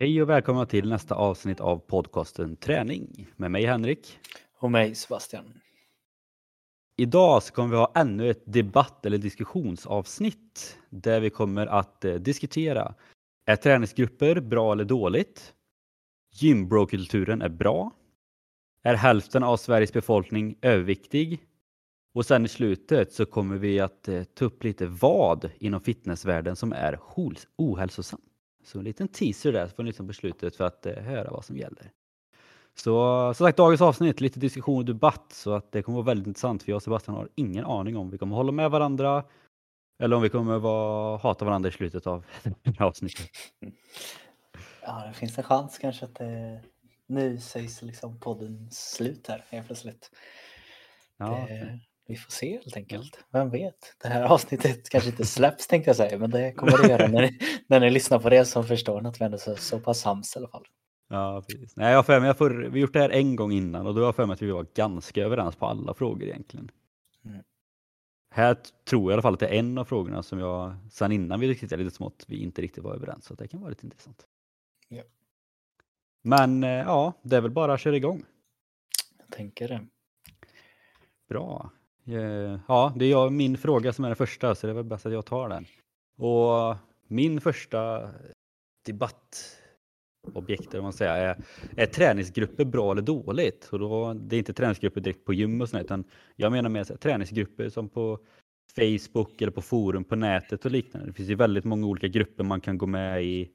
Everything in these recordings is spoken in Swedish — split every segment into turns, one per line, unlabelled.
Hej och välkomna till nästa avsnitt av podcasten Träning med mig Henrik.
Och mig Sebastian.
Idag så kommer vi ha ännu ett debatt eller diskussionsavsnitt där vi kommer att eh, diskutera är träningsgrupper bra eller dåligt? Gymbrokulturen är bra. Är hälften av Sveriges befolkning överviktig? Och sen i slutet så kommer vi att eh, ta upp lite vad inom fitnessvärlden som är ohälsosamt. Så en liten teaser där får ni liksom på slutet för att eh, höra vad som gäller. Så som sagt, dagens avsnitt, lite diskussion och debatt så att det kommer vara väldigt intressant för jag och Sebastian har ingen aning om vi kommer hålla med varandra eller om vi kommer vara, hata varandra i slutet av det här avsnittet.
Ja, det finns en chans kanske att det nu sägs liksom podden slut här helt plötsligt. Ja. Det, vi får se helt enkelt. Vem vet? Det här avsnittet kanske inte släpps tänkte jag säga, men det kommer det göra när ni, när ni lyssnar på det som förstår att vi ändå är så pass sams i alla fall.
Ja, precis. Nej, jag för mig, jag får, vi har gjort det här en gång innan och då har jag för mig att vi var ganska överens på alla frågor egentligen. Mm. Här tror jag i alla fall att det är en av frågorna som jag sen innan vi diskuterade lite smått vi inte riktigt var överens så det kan vara lite intressant. Ja. Men eh, ja, det är väl bara att köra igång.
Jag tänker det.
Bra. Eh, ja, det är jag, min fråga som är den första så det är väl bäst att jag tar den. Och min första debattobjekt, om man säger, är, är träningsgrupper bra eller dåligt? Och då, det är inte träningsgrupper direkt på gym och sånt, utan jag menar med träningsgrupper som på Facebook eller på forum på nätet och liknande. Det finns ju väldigt många olika grupper man kan gå med i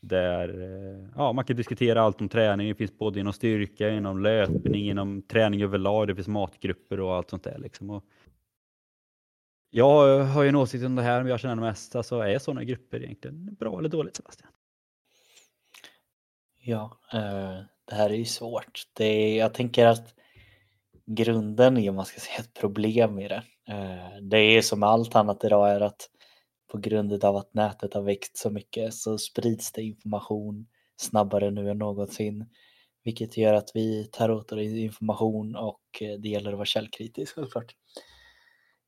där eh, ja, man kan diskutera allt om träning. Det finns både inom styrka, inom löpning, inom träning överlag. Det finns matgrupper och allt sånt där. Liksom. Och jag har ju en åsikt om det här, men jag känner mest, alltså är sådana grupper egentligen bra eller dåligt Sebastian?
Ja, eh, det här är ju svårt. Det är, jag tänker att grunden är, om man ska säga ett problem i det, eh, det är som allt annat idag är att på grund av att nätet har växt så mycket så sprids det information snabbare nu än någonsin. Vilket gör att vi tar åt oss information och eh, det gäller att vara källkritisk såklart.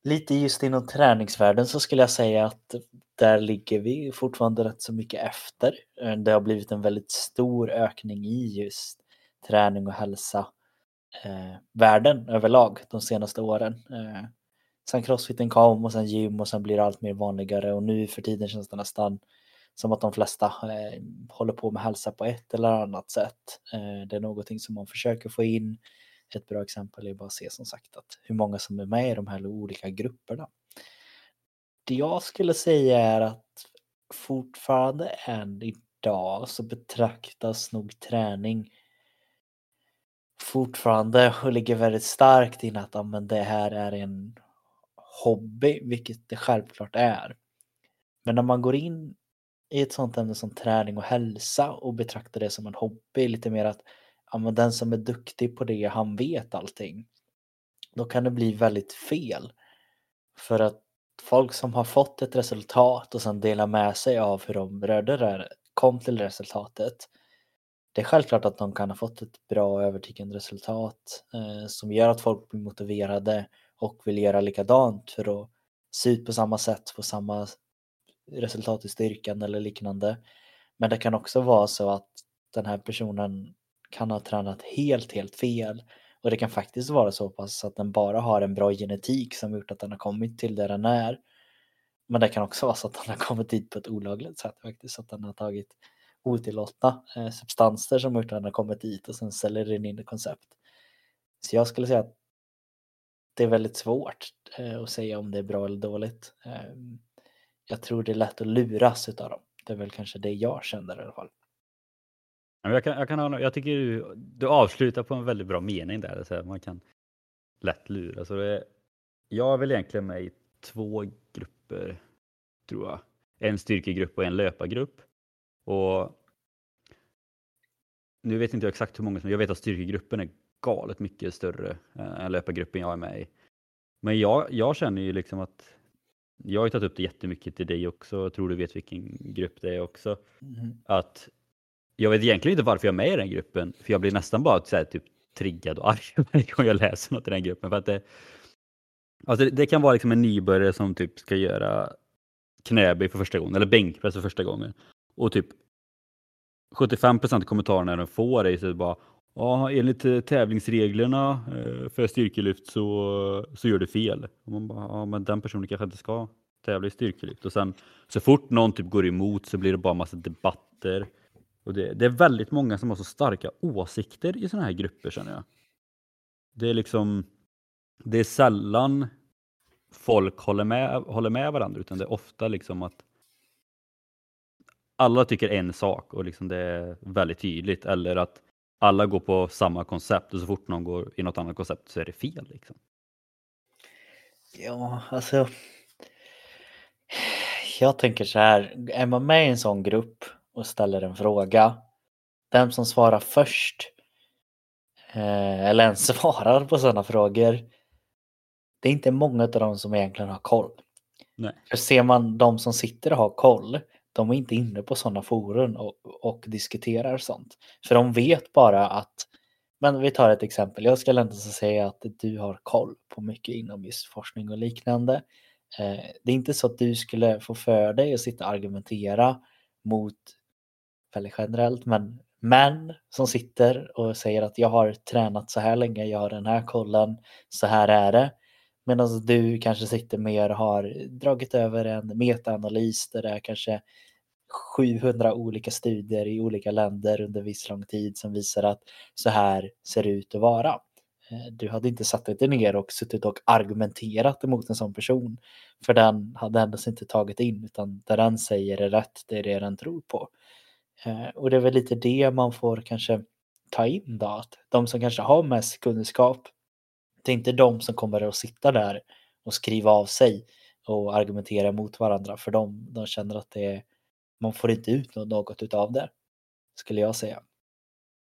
Lite just inom träningsvärlden så skulle jag säga att där ligger vi fortfarande rätt så mycket efter. Eh, det har blivit en väldigt stor ökning i just träning och hälsa eh, världen överlag de senaste åren. Eh, sen crossfiten kom och sen gym och sen blir det allt mer vanligare och nu för tiden känns det nästan som att de flesta eh, håller på med hälsa på ett eller annat sätt. Eh, det är någonting som man försöker få in. Ett bra exempel är bara att se som sagt att hur många som är med i de här olika grupperna. Det jag skulle säga är att fortfarande än idag så betraktas nog träning fortfarande och ligger väldigt starkt in att ja, men det här är en hobby, vilket det självklart är. Men när man går in i ett sånt ämne som träning och hälsa och betraktar det som en hobby, lite mer att ja, men den som är duktig på det, han vet allting. Då kan det bli väldigt fel. För att folk som har fått ett resultat och sedan delar med sig av hur de rörde det, kom till resultatet. Det är självklart att de kan ha fått ett bra övertygande resultat eh, som gör att folk blir motiverade och vill göra likadant för att se ut på samma sätt, få samma resultat i styrkan eller liknande. Men det kan också vara så att den här personen kan ha tränat helt, helt fel. Och det kan faktiskt vara så pass att den bara har en bra genetik som gjort att den har kommit till där den är. Men det kan också vara så att den har kommit dit på ett olagligt sätt faktiskt. Så att den har tagit otillåtna eh, substanser som gjort att den har kommit dit och sen säljer den in ett koncept. Så jag skulle säga att det är väldigt svårt eh, att säga om det är bra eller dåligt. Eh, jag tror det är lätt att luras av dem. Det är väl kanske det jag känner i alla fall.
Jag, kan, jag, kan, jag tycker du, du avslutar på en väldigt bra mening där. Alltså, Så man kan lätt luras. Det, jag är väl egentligen med i två grupper, tror jag. En styrkegrupp och en löpargrupp. Och nu vet inte jag exakt hur många som, jag vet att styrkegruppen är galet mycket större än löpargruppen jag är med i. Men jag, jag känner ju liksom att jag har ju tagit upp det jättemycket till dig också, jag tror du vet vilken grupp det är också. Mm. Att jag vet egentligen inte varför jag är med i den gruppen, för jag blir nästan bara så här, typ triggad och arg varje gång jag läser något i den gruppen. För att det, alltså det, det kan vara liksom en nybörjare som typ ska göra knäböj för första gången, eller bänkpress för första gången. Och typ 75 procent av kommentarerna de får är så bara Ja, enligt eh, tävlingsreglerna eh, för styrkelyft så, så gör du fel. Och man bara, ja, men den personen kanske inte ska tävla i styrkelyft. Och sen så fort någon typ går emot så blir det bara massa debatter. Och det, det är väldigt många som har så starka åsikter i sådana här grupper känner jag. Det är liksom, det är sällan folk håller med, håller med varandra utan det är ofta liksom att alla tycker en sak och liksom det är väldigt tydligt eller att alla går på samma koncept och så fort någon går i något annat koncept så är det fel. Liksom.
Ja, alltså. Jag tänker så här, är man med i en sån grupp och ställer en fråga, vem som svarar först eh, eller ens svarar på sådana frågor, det är inte många av dem som egentligen har koll.
Nej.
För ser man de som sitter och har koll, de är inte inne på sådana forum och, och diskuterar sånt. För de vet bara att, men vi tar ett exempel, jag skulle ändå säga att du har koll på mycket inom just forskning och liknande. Eh, det är inte så att du skulle få för dig att sitta och argumentera mot, väldigt generellt, men män som sitter och säger att jag har tränat så här länge, jag har den här kollen, så här är det. Medan du kanske sitter mer och har dragit över en metaanalys där det är kanske 700 olika studier i olika länder under viss lång tid som visar att så här ser det ut att vara. Eh, du hade inte satt dig ner och suttit och argumenterat emot en sån person. För den hade endast inte tagit in utan det den säger är rätt, det är det den tror på. Eh, och det är väl lite det man får kanske ta in då, att de som kanske har mest kunskap det är inte de som kommer att sitta där och skriva av sig och argumentera mot varandra för de, de känner att det är, man får inte ut något utav det. Skulle jag säga.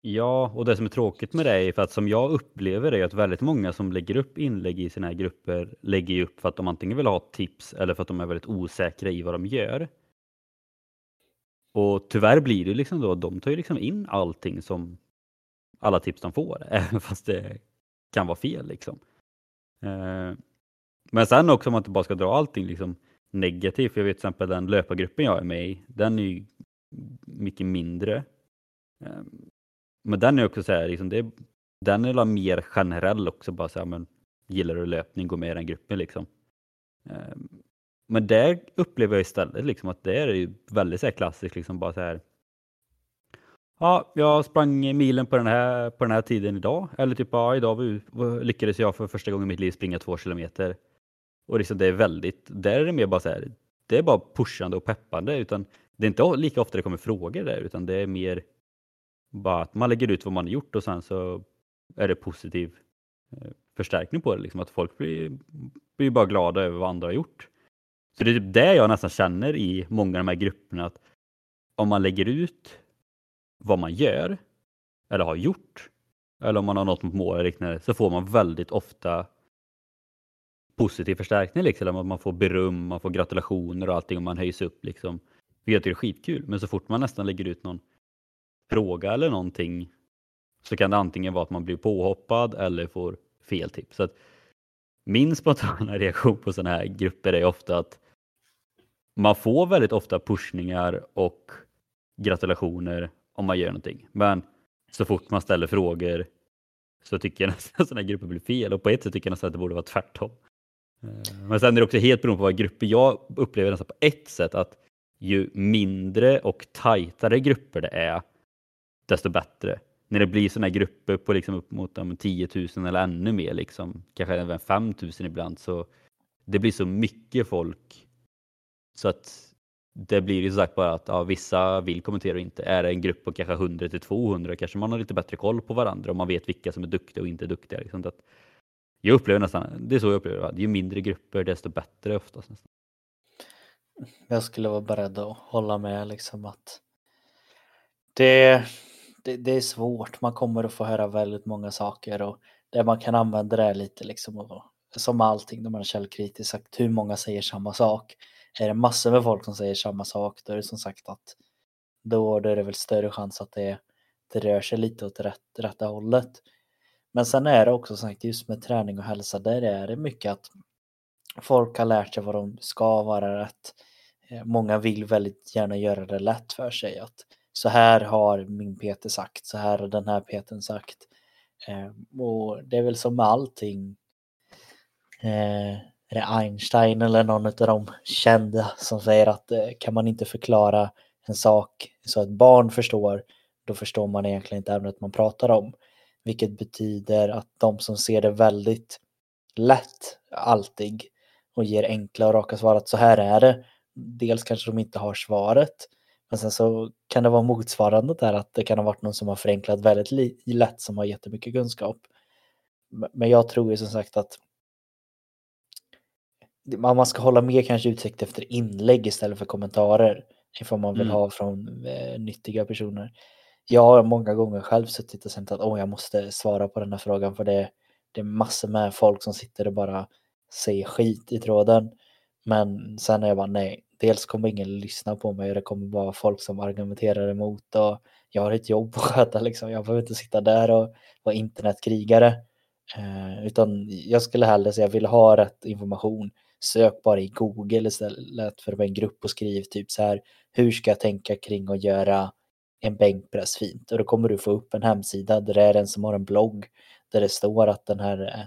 Ja, och det som är tråkigt med det är för att som jag upplever det är att väldigt många som lägger upp inlägg i sina grupper lägger upp för att de antingen vill ha tips eller för att de är väldigt osäkra i vad de gör. Och tyvärr blir det liksom då, de tar ju liksom in allting som alla tips de får, även fast det kan vara fel liksom. Eh, men sen också om man inte bara ska dra allting liksom negativt, för jag vet till exempel den löpargruppen jag är med i, den är ju mycket mindre. Eh, men den är också så här, liksom det, den är mer generell också, bara så här, men gillar du löpning, gå med i den gruppen liksom. Eh, men där upplever jag istället liksom att det är ju väldigt så här klassiskt, liksom bara så här Ja, jag sprang milen på den här, på den här tiden idag. Eller typ, ja, idag lyckades jag för första gången i mitt liv springa två kilometer. Och liksom det är väldigt, där är det mer bara så här, det är bara pushande och peppande. Utan det är inte lika ofta det kommer frågor där, utan det är mer bara att man lägger ut vad man har gjort och sen så är det positiv eh, förstärkning på det. Liksom att folk blir, blir bara glada över vad andra har gjort. Så det är typ det jag nästan känner i många av de här grupperna. att Om man lägger ut vad man gör eller har gjort eller om man har nått mot mål eller liknande så får man väldigt ofta positiv förstärkning liksom. Man får beröm, man får gratulationer och allting och man höjs upp liksom. Vilket jag tycker är skitkul. Men så fort man nästan lägger ut någon fråga eller någonting så kan det antingen vara att man blir påhoppad eller får fel tips. Så att min spontana reaktion på sådana här grupper är ofta att man får väldigt ofta pushningar och gratulationer om man gör någonting. Men så fort man ställer frågor så tycker jag nästan att sådana här grupper blir fel och på ett sätt tycker jag nästan att det borde vara tvärtom. Eh, men sen är det också helt beroende på vad grupper, jag upplever nästan på ett sätt att ju mindre och tajtare grupper det är, desto bättre. När det blir sådana här grupper på liksom upp mot 10 000 eller ännu mer, liksom, kanske även 5 000 ibland, så det blir så mycket folk så att det blir ju sagt bara att ja, vissa vill kommentera och inte. Är det en grupp på kanske 100 till 200 kanske man har lite bättre koll på varandra och man vet vilka som är duktiga och inte duktiga. Liksom. Att jag upplever nästan, det är så jag upplever det, ju mindre grupper desto bättre oftast. Nästan.
Jag skulle vara beredd att hålla med liksom att det, det, det, är svårt, man kommer att få höra väldigt många saker och det man kan använda det lite liksom och, som allting när man är källkritisk, hur många säger samma sak är det massor med folk som säger samma sak, då är det som sagt att då, då är det väl större chans att det, det rör sig lite åt rätt, rätta hållet. Men sen är det också sagt just med träning och hälsa, där är det mycket att folk har lärt sig vad de ska vara rätt. Eh, många vill väldigt gärna göra det lätt för sig att så här har min Peter sagt, så här har den här Petern sagt. Eh, och det är väl som med allting. Eh, är det Einstein eller någon av de kända som säger att eh, kan man inte förklara en sak så att barn förstår, då förstår man egentligen inte ämnet man pratar om. Vilket betyder att de som ser det väldigt lätt alltid och ger enkla och raka svar att så här är det. Dels kanske de inte har svaret, men sen så kan det vara motsvarande där att det kan ha varit någon som har förenklat väldigt lätt som har jättemycket kunskap. Men jag tror ju som sagt att man ska hålla mer kanske utsikt efter inlägg istället för kommentarer ifall man vill mm. ha från eh, nyttiga personer. Jag har många gånger själv suttit och känt att oh, jag måste svara på den här frågan för det, det är massor med folk som sitter och bara säger skit i tråden. Men sen är jag bara nej, dels kommer ingen lyssna på mig och det kommer vara folk som argumenterar emot och jag har ett jobb att sköta liksom. Jag behöver inte sitta där och vara internetkrigare. Eh, utan jag skulle hellre säga, jag vill ha rätt information. Sök bara i Google istället för att vara en grupp och skriv typ så här. Hur ska jag tänka kring att göra en bänkpress fint? Och då kommer du få upp en hemsida där det är en som har en blogg där det står att den här eh,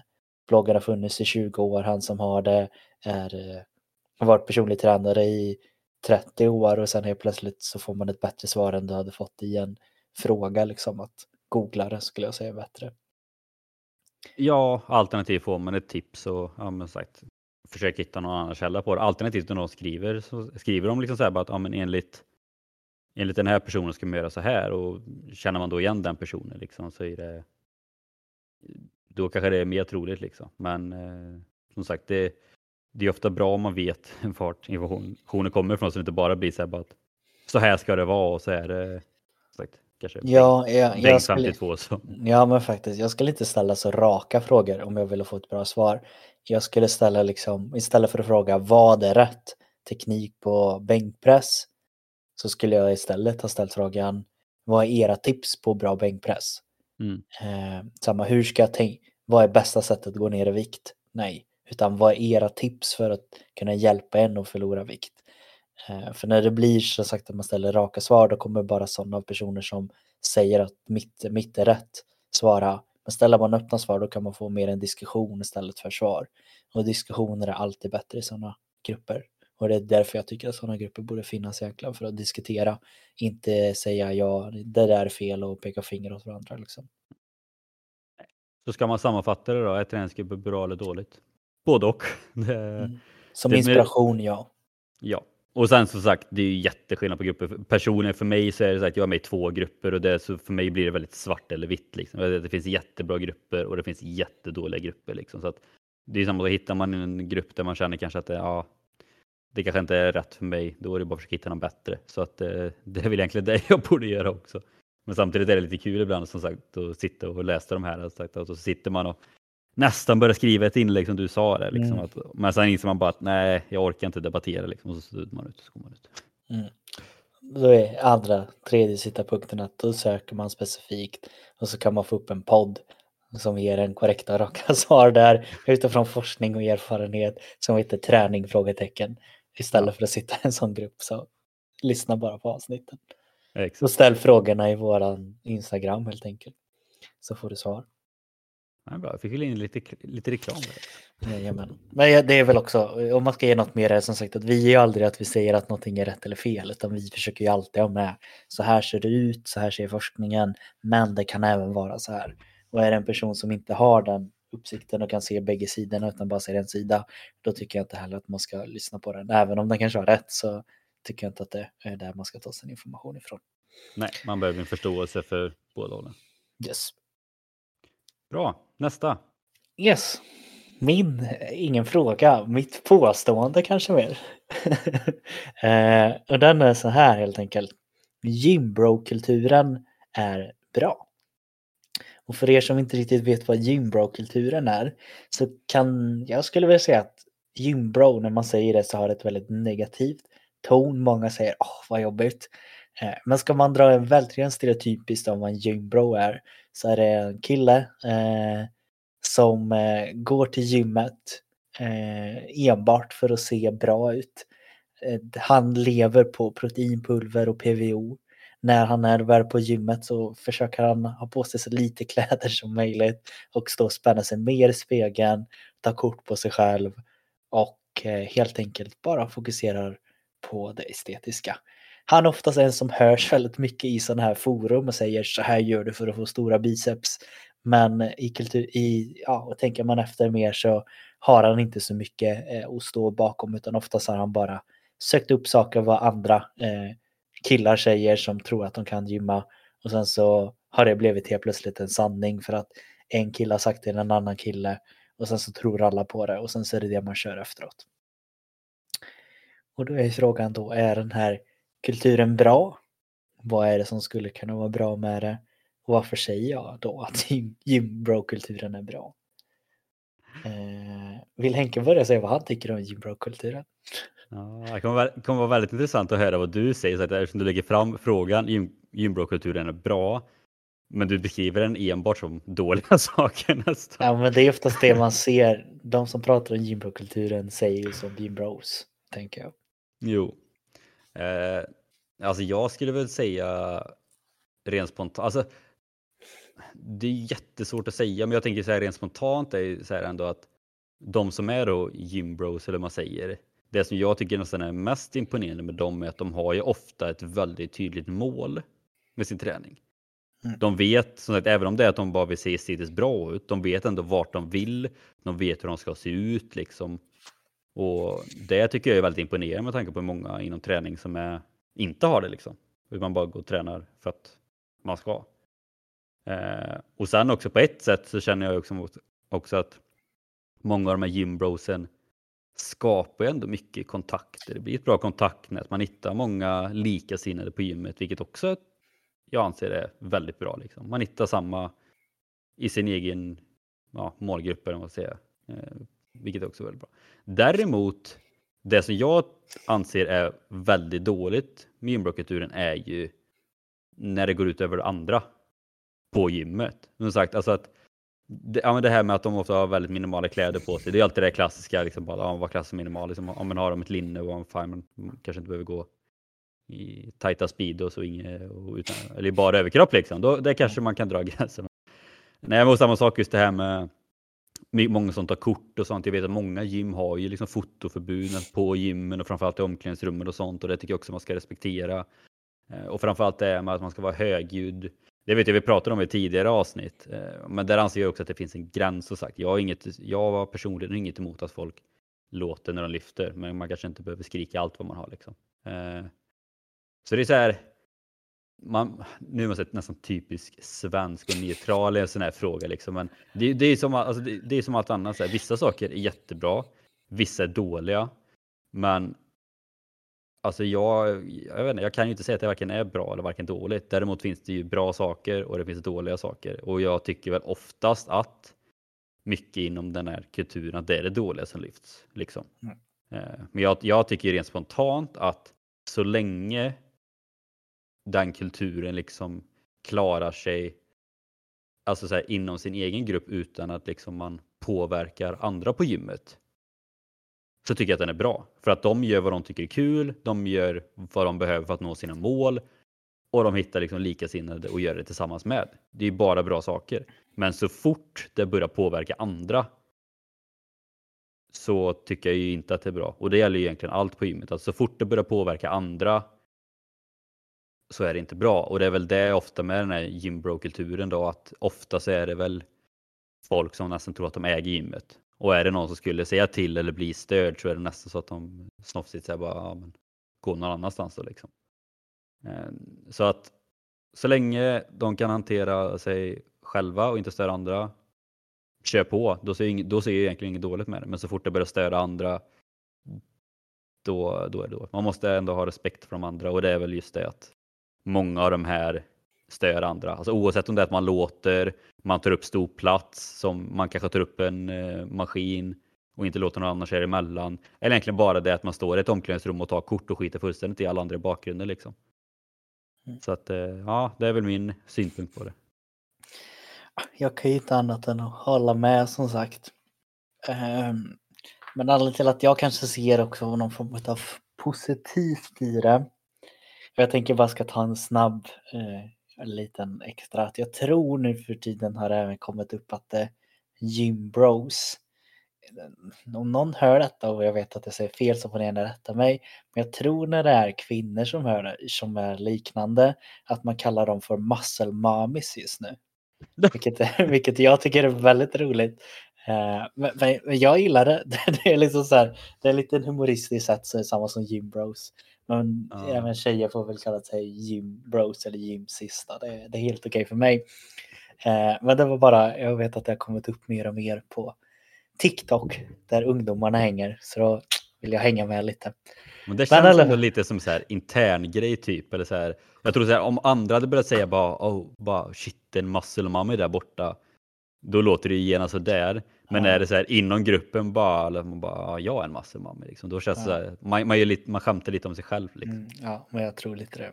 bloggen har funnits i 20 år. Han som har det är har varit personlig tränare i 30 år och sen helt plötsligt så får man ett bättre svar än du hade fått i en fråga liksom att googla det skulle jag säga bättre.
Ja, alternativt får man ett tips och ja, men sagt, försök hitta någon annan källa på det. Alternativt när någon skriver så skriver de liksom så här bara att ja, men enligt, enligt den här personen ska man göra så här och känner man då igen den personen liksom så är det då kanske det är mer troligt liksom. Men eh, som sagt, det, det är ofta bra om man vet vart informationen kommer ifrån så det inte bara blir så här bara att så här ska det vara och så är det sagt, kanske
ja, jag, jag skulle,
52. Så.
Ja, men faktiskt, jag skulle inte ställa så raka frågor om jag ville få ett bra svar. Jag skulle ställa liksom, istället för att fråga vad är rätt teknik på bänkpress, så skulle jag istället ha ställt frågan vad är era tips på bra bänkpress?
Mm.
Eh, samma, hur ska jag tänka, vad är bästa sättet att gå ner i vikt? Nej, utan vad är era tips för att kunna hjälpa en att förlora vikt? Eh, för när det blir så sagt att man ställer raka svar, då kommer bara sådana personer som säger att mitt, mitt är rätt svara. Men ställer man öppna svar, då kan man få mer en diskussion istället för svar. Och diskussioner är alltid bättre i sådana grupper. Och det är därför jag tycker att sådana grupper borde finnas egentligen, för att diskutera. Inte säga ja, det där är fel och peka finger åt varandra. Liksom.
Så ska man sammanfatta det då, är träningsgrupper bra eller dåligt? Både och. Det, mm.
Som inspiration, ja.
Ja, och sen som sagt, det är ju jätteskillnad på grupper. Personligen för mig så är det så att jag är med i två grupper och det, så för mig blir det väldigt svart eller vitt. Liksom. Det finns jättebra grupper och det finns jättedåliga grupper. Liksom. Så att det är samma, sak, hittar man en grupp där man känner kanske att det, ja, det kanske inte är rätt för mig, då är det bara att försöka hitta någon bättre. Så att eh, det är väl egentligen det jag borde göra också. Men samtidigt är det lite kul ibland som sagt att sitta och läsa de här. Och så sitter man och nästan börja skriva ett inlägg som du sa. Det, liksom, mm. att, men sen inser man bara att nej, jag orkar inte debattera liksom, och så studerar man ut. Så går man ut.
Mm. Då är andra, tredje sista punkten att då söker man specifikt och så kan man få upp en podd som ger en korrekta raka svar där utifrån forskning och erfarenhet som heter träning? frågetecken istället för att sitta i en sån grupp. Så lyssna bara på avsnitten. Exakt. Och ställ frågorna i våran Instagram helt enkelt. Så får du svar.
Ja, bra, jag fick in lite, lite reklam.
Jajamän. Men det är väl också, om man ska ge något mer, som sagt att vi är ju aldrig att vi säger att någonting är rätt eller fel, utan vi försöker ju alltid ha med så här ser det ut, så här ser forskningen, men det kan även vara så här. Och är det en person som inte har den uppsikten och kan se bägge sidorna utan bara ser en sida, då tycker jag inte heller att man ska lyssna på den. Även om den kanske har rätt så tycker jag inte att det är där man ska ta sin information ifrån.
Nej, man behöver en förståelse för båda hållen.
Yes.
Bra, nästa.
Yes. Min, ingen fråga, mitt påstående kanske mer. eh, och den är så här helt enkelt. Gymbro-kulturen är bra. Och för er som inte riktigt vet vad gymbro-kulturen är så kan jag skulle vilja säga att gymbro, när man säger det så har det ett väldigt negativt ton. Många säger åh vad jobbigt. Eh, men ska man dra en väldigt stereotypiskt om vad en gymbro är så är det en kille eh, som eh, går till gymmet eh, enbart för att se bra ut. Eh, han lever på proteinpulver och PVO. när han är väl på gymmet så försöker han ha på sig så lite kläder som möjligt och stå och spänna sig mer i spegeln, ta kort på sig själv och eh, helt enkelt bara fokuserar på det estetiska. Han är oftast en som hörs väldigt mycket i sådana här forum och säger så här gör du för att få stora biceps. Men i kultur, i, ja, och tänker man efter mer så har han inte så mycket eh, att stå bakom utan oftast har han bara sökt upp saker vad andra eh, killar säger som tror att de kan gymma och sen så har det blivit helt plötsligt en sanning för att en kille har sagt till en annan kille och sen så tror alla på det och sen så är det det man kör efteråt. Och då är frågan då, är den här kulturen bra? Vad är det som skulle kunna vara bra med det? Och varför säger jag då att gymbro-kulturen är bra? Eh, vill Henke börja säga vad han tycker om gymbro-kulturen?
Ja, det kommer, kommer vara väldigt intressant att höra vad du säger, så att eftersom du lägger fram frågan gym, gymbro-kulturen är bra, men du beskriver den enbart som dåliga saker nästan.
Ja, men det är oftast det man ser. De som pratar om gymbro-kulturen säger ju som gymbros, tänker jag.
Jo. Eh, alltså jag skulle väl säga rent spontant, alltså det är jättesvårt att säga, men jag tänker så här rent spontant är så här ändå att de som är då gymbros eller vad man säger, det som jag tycker nästan är mest imponerande med dem är att de har ju ofta ett väldigt tydligt mål med sin träning. Mm. De vet, som sagt, även om det är att de bara vill se estetiskt bra ut, de vet ändå vart de vill, de vet hur de ska se ut liksom. Och det tycker jag är väldigt imponerande med tanke på hur många inom träning som är, inte har det liksom. Hur man bara går och tränar för att man ska. Eh, och sen också på ett sätt så känner jag också, också att många av de här gymbrosen skapar ju ändå mycket kontakter. Det blir ett bra kontaktnät. Man hittar många likasinnade på gymmet, vilket också jag anser är väldigt bra. Liksom. Man hittar samma i sin egen ja, målgrupp, eller vad man säga. Eh, vilket också är väldigt bra. Däremot, det som jag anser är väldigt dåligt med gymbrokulturen är ju när det går ut över andra på gymmet. Som sagt, alltså att det, ja, men det här med att de ofta har väldigt minimala kläder på sig. Det är alltid det klassiska, liksom bara, ja, vad klassar minimal? Liksom, om man har de ett linne och fine, man kanske inte behöver gå i tajta speedos och inget, och utan, eller bara överkropp liksom. Då, där kanske man kan dra gränsen. Nej, men samma sak just det här med många som tar kort och sånt. Jag vet att många gym har ju liksom fotoförbud på gymmen och framförallt i omklädningsrummen och sånt och det tycker jag också man ska respektera. Eh, och framförallt det med att man ska vara högljudd det vet jag vi pratade om i tidigare avsnitt, eh, men där anser jag också att det finns en gräns. Så sagt. Jag har, inget, jag har personligen inget emot att folk låter när de lyfter, men man kanske inte behöver skrika allt vad man har. Liksom. Eh, så det är så här, man, nu är man sett nästan typisk svensk och neutral i en sån här fråga. Liksom. Men det, det är som, alltså, det, det, är som allt annat, så här. vissa saker är jättebra, vissa är dåliga. Men Alltså jag, jag, vet inte, jag kan ju inte säga att det varken är bra eller varken dåligt. Däremot finns det ju bra saker och det finns dåliga saker. Och jag tycker väl oftast att mycket inom den här kulturen, att det är det dåliga som lyfts. Liksom. Mm. Eh, men jag, jag tycker rent spontant att så länge den kulturen liksom klarar sig alltså så här, inom sin egen grupp utan att liksom man påverkar andra på gymmet så tycker jag att den är bra. För att de gör vad de tycker är kul, de gör vad de behöver för att nå sina mål och de hittar liksom likasinnade och gör det tillsammans med. Det är bara bra saker. Men så fort det börjar påverka andra så tycker jag ju inte att det är bra. Och det gäller ju egentligen allt på gymmet. Att så fort det börjar påverka andra så är det inte bra. Och det är väl det ofta med den här gymbro-kulturen då att ofta så är det väl folk som nästan tror att de äger gymmet. Och är det någon som skulle säga till eller bli störd så är det nästan så att de snofsigt säger bara ja, men, gå någon annanstans då liksom. Ehm, så att så länge de kan hantera sig själva och inte störa andra, kör på. Då ser, jag, då ser jag egentligen inget dåligt med det. Men så fort det börjar störa andra, då, då är det dåligt. Man måste ändå ha respekt för de andra och det är väl just det att många av de här stör andra. Alltså oavsett om det är att man låter, man tar upp stor plats, som man kanske tar upp en eh, maskin och inte låter någon annan köra emellan. Eller egentligen bara det att man står i ett omklädningsrum och tar kort och skiter fullständigt i alla andra i bakgrunden. Liksom. Mm. Så att eh, ja, det är väl min synpunkt på det.
Jag kan ju inte annat än att hålla med som sagt. Um, men anledningen till att jag kanske ser också någon form av positivt i det jag tänker bara ska ta en snabb eh, en liten extra. Att jag tror nu för tiden har det även kommit upp att det gym bros. Om någon hör detta och jag vet att jag säger fel så får ni gärna rätta mig. Men jag tror när det är kvinnor som hör som är liknande, att man kallar dem för muscle mommies just nu. Vilket, vilket jag tycker är väldigt roligt. Uh, men, men, jag gillar det. Det är liksom så här, det är lite humoristiskt sätt, så är det samma som gym bros. Men ja. även tjejer får väl kalla sig gym bros eller gym sista. Det, det är helt okej okay för mig. Uh, men det var bara, jag vet att det har kommit upp mer och mer på TikTok där ungdomarna hänger. Så då vill jag hänga med lite.
Men det känns men, ändå lite som så här intern grej typ. Eller så här, jag tror så här, om andra hade börjat säga bara, oh, bara shit en muscle mommy där borta. Då låter det ju genast sådär. Men ja. är det så här inom gruppen bara, eller man bara, ja, jag är en muscle mommy liksom. Då känns ja. det så här, man, man, lite, man skämtar lite om sig själv. Liksom. Mm,
ja, men jag tror lite det.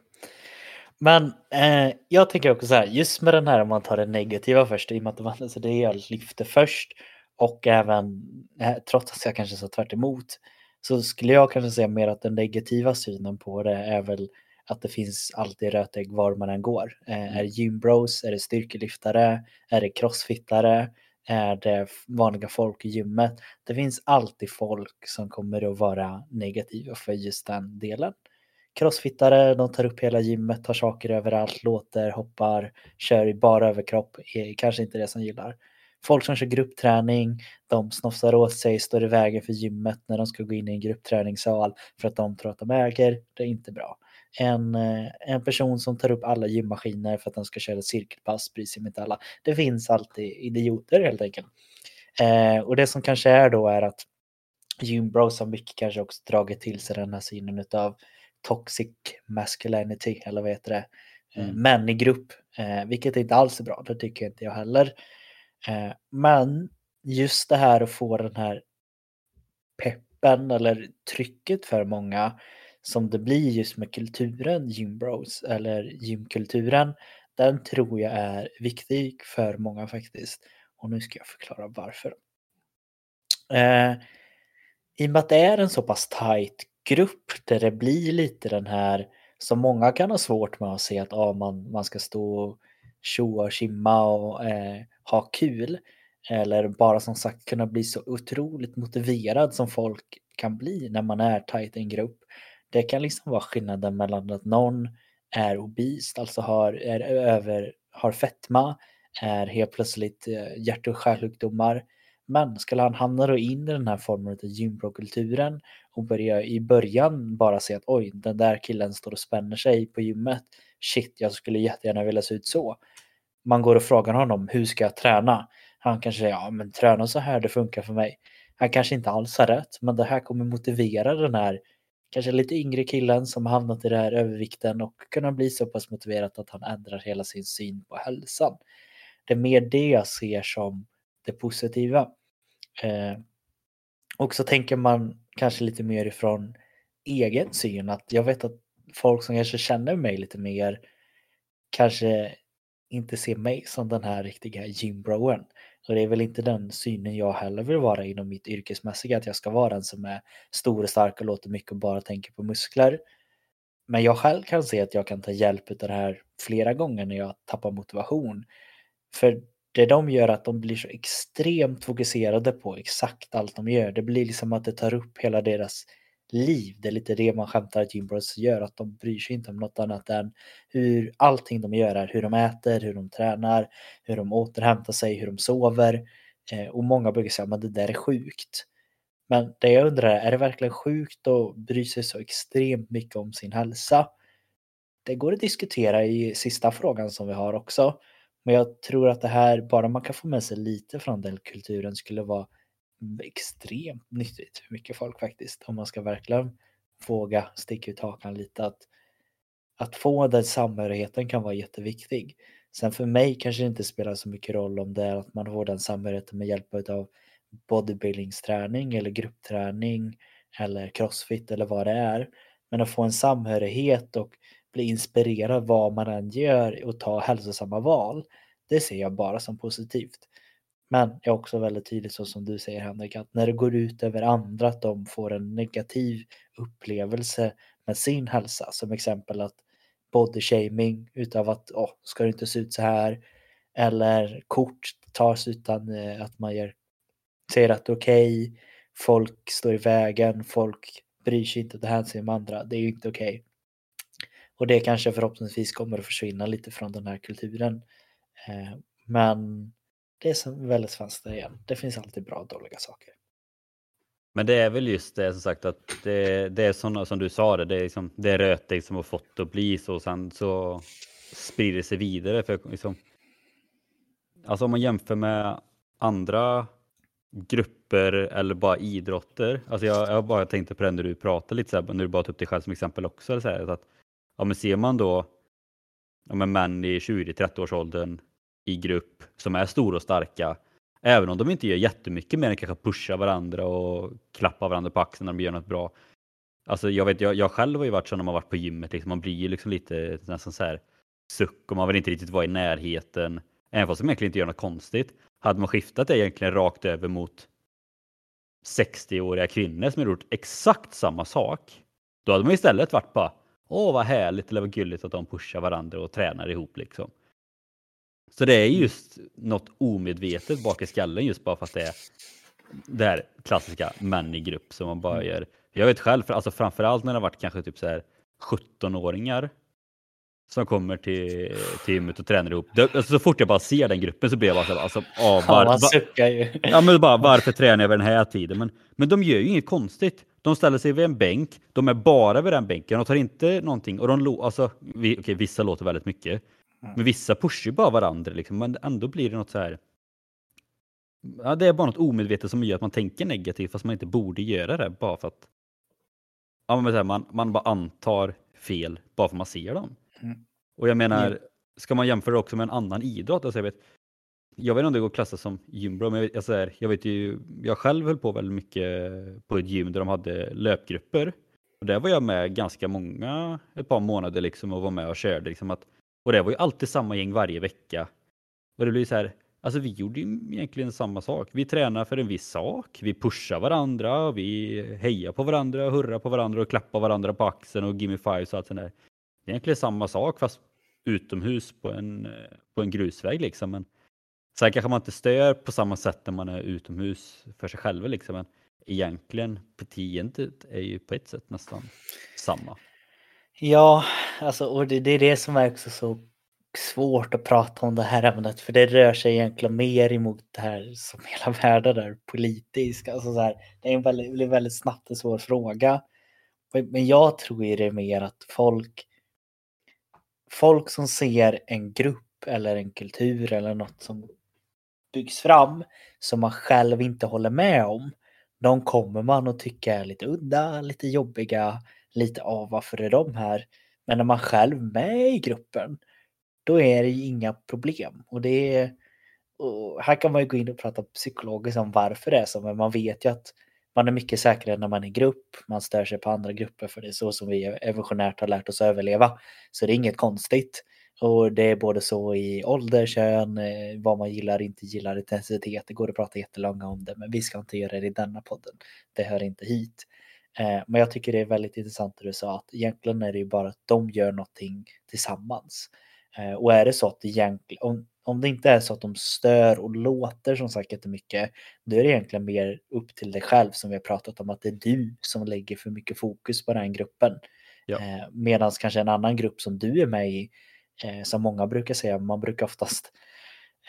Men eh, jag tänker också så här, just med den här om man tar det negativa först, i och med att det var det jag lyfte först och även, eh, trots att jag kanske sa tvärt emot, så skulle jag kanske säga mer att den negativa synen på det är väl att det finns alltid rötägg var man än går. Eh, mm. Är det gymbros? Är det styrkelyftare? Är det crossfittare? Är det vanliga folk i gymmet? Det finns alltid folk som kommer att vara negativa för just den delen. Crossfittare, de tar upp hela gymmet, tar saker överallt, låter, hoppar, kör i bara överkropp, är kanske inte det som gillar. Folk som kör gruppträning, de snofsar åt sig, står i vägen för gymmet när de ska gå in i en gruppträningssal för att de tror att de äger. Det är inte bra. En, eh, en person som tar upp alla gymmaskiner för att de ska köra ett cirkelpass bryr sig inte alla. Det finns alltid idioter helt enkelt. Eh, och det som kanske är då är att gymbros har mycket kanske också dragit till sig den här synen av toxic masculinity eller vad heter det? Eh, mm. Män i grupp, eh, vilket inte alls är bra. Det tycker inte jag heller. Eh, men just det här att få den här peppen eller trycket för många som det blir just med kulturen gymbros eller gymkulturen. Den tror jag är viktig för många faktiskt. Och nu ska jag förklara varför. Eh, I och med att det är en så pass tight grupp där det blir lite den här som många kan ha svårt med att se att ah, man, man ska stå och tjoa och kimma och eh, ha kul. Eller bara som sagt kunna bli så otroligt motiverad som folk kan bli när man är tajt i en grupp. Det kan liksom vara skillnaden mellan att någon är obist, alltså har, är över, har fetma, är helt plötsligt eh, hjärt och kärlsjukdomar. Men skulle han hamna då in i den här formen av gymprokulturen och börja i början bara se att oj, den där killen står och spänner sig på gymmet. Shit, jag skulle jättegärna vilja se ut så man går och frågar honom hur ska jag träna? Han kanske säger ja men träna så här det funkar för mig. Han kanske inte alls har rätt men det här kommer motivera den här kanske lite yngre killen som har hamnat i den här övervikten och kunna bli så pass motiverad att han ändrar hela sin syn på hälsan. Det är mer det jag ser som det positiva. Eh, och så tänker man kanske lite mer ifrån egen syn att jag vet att folk som kanske känner mig lite mer kanske inte ser mig som den här riktiga gymbroen. Och det är väl inte den synen jag heller vill vara inom mitt yrkesmässiga, att jag ska vara den som är stor och stark och låter mycket och bara tänker på muskler. Men jag själv kan se att jag kan ta hjälp av det här flera gånger när jag tappar motivation. För det de gör är att de blir så extremt fokuserade på exakt allt de gör. Det blir liksom att det tar upp hela deras liv. Det är lite det man skämtar att Jim Bros gör, att de bryr sig inte om något annat än hur allting de gör är hur de äter, hur de tränar, hur de återhämtar sig, hur de sover. Eh, och många brukar säga att det där är sjukt. Men det jag undrar är, är det verkligen sjukt att bry sig så extremt mycket om sin hälsa? Det går att diskutera i sista frågan som vi har också. Men jag tror att det här, bara man kan få med sig lite från den kulturen skulle vara extremt nyttigt för mycket folk faktiskt. Om man ska verkligen våga sticka ut hakan lite. Att, att få den samhörigheten kan vara jätteviktig. Sen för mig kanske det inte spelar så mycket roll om det är att man får den samhörigheten med hjälp av bodybuildingsträning eller gruppträning eller crossfit eller vad det är. Men att få en samhörighet och bli inspirerad vad man än gör och ta hälsosamma val. Det ser jag bara som positivt. Men jag är också väldigt tydligt så som du säger Henrik, att när det går ut över andra, att de får en negativ upplevelse med sin hälsa, som exempel att body shaming utav att åh, ska du inte se ut så här? Eller kort tas utan eh, att man gör, säger att det är okej. Okay. Folk står i vägen, folk bryr sig inte och tar hänsyn med andra. Det är ju inte okej. Okay. Och det kanske förhoppningsvis kommer att försvinna lite från den här kulturen. Eh, men det är väldigt svenskt igen. Det finns alltid bra och dåliga saker.
Men det är väl just det som sagt att det, det är sådana som du sa det, det är, liksom, det är rötägg som har fått att bli så och sen så sprider det sig vidare. För liksom, alltså om man jämför med andra grupper eller bara idrotter. Alltså jag, jag bara tänkte på det när du pratade lite så här, när du bara tog upp dig själv som exempel också. Så här, att, ja, men ser man då ja, men män i 20-30 års åldern i grupp som är stora och starka Även om de inte gör jättemycket mer än kanske pusha varandra och klappa varandra på axeln när de gör något bra. Alltså jag vet, jag, jag själv har ju varit så när man varit på gymmet, liksom, man blir ju liksom lite nästan så här suck och man vill inte riktigt vara i närheten. Även fast man egentligen inte gör något konstigt. Hade man skiftat det egentligen rakt över mot 60-åriga kvinnor som har gjort exakt samma sak. Då hade man istället varit bara Åh vad härligt eller vad gulligt att de pushar varandra och tränar ihop liksom. Så det är just något omedvetet bak i skallen just bara för att det är det här klassiska män i grupp som man bara mm. gör. Jag vet själv, för, alltså framförallt när det har varit kanske typ så här 17-åringar som kommer till, till gymmet och tränar ihop. Det, alltså så fort jag bara ser den gruppen så blir jag bara så här, alltså, ah, var,
ju.
Ja, men bara varför tränar jag vid den här tiden? Men, men de gör ju inget konstigt. De ställer sig vid en bänk, de är bara vid den bänken, de tar inte någonting och de, alltså, vi, okej, vissa låter väldigt mycket. Men vissa pushar ju bara varandra liksom, men ändå blir det något så här. Ja, det är bara något omedvetet som gör att man tänker negativt fast man inte borde göra det bara för att ja, men här, man, man bara antar fel bara för att man ser dem. Mm. Och jag menar, ska man jämföra också med en annan idrott? Alltså jag, vet, jag vet inte om det går att klassa som gymbro, men jag alltså här, jag vet ju, jag själv höll på väldigt mycket på ett gym där de hade löpgrupper. Och där var jag med ganska många, ett par månader liksom och var med och körde. Liksom att och det var ju alltid samma gäng varje vecka. Och det blir så här, alltså vi gjorde ju egentligen samma sak. Vi tränar för en viss sak, vi pushar varandra, vi hejar på varandra, hurrar på varandra och klappar varandra på axeln och gimme fives och allt sånt där. Det är egentligen samma sak fast utomhus på en, på en grusväg liksom. Men sen kanske man inte stör på samma sätt när man är utomhus för sig själv liksom. Men egentligen beteendet är ju på ett sätt nästan samma.
Ja, alltså, och det, det, är det som är också så svårt att prata om det här ämnet, för det rör sig egentligen mer emot det här som hela världen är politisk. Alltså så här, det är en väldigt, väldigt snabbt en svår fråga. Men jag tror ju det är mer att folk, folk som ser en grupp eller en kultur eller något som byggs fram som man själv inte håller med om, de kommer man att tycka är lite udda, lite jobbiga, lite av varför är de här? Men när man själv är med i gruppen, då är det ju inga problem. Och det är, och här kan man ju gå in och prata psykologiskt om varför det är så, men man vet ju att man är mycket säkrare när man är i grupp. Man stör sig på andra grupper för det är så som vi evolutionärt har lärt oss att överleva. Så det är inget konstigt. Och det är både så i ålder, kön, eh, vad man gillar, inte gillar, intensitet. Det går att prata jättelånga om det, men vi ska inte göra det i denna podden. Det hör inte hit. Eh, men jag tycker det är väldigt intressant det du sa att egentligen är det ju bara att de gör någonting tillsammans. Eh, och är det så att egentligen, om, om det inte är så att de stör och låter som sagt jättemycket, då är det egentligen mer upp till dig själv som vi har pratat om att det är du som lägger för mycket fokus på den gruppen. Ja. Eh, Medan kanske en annan grupp som du är med i, som många brukar säga, man brukar oftast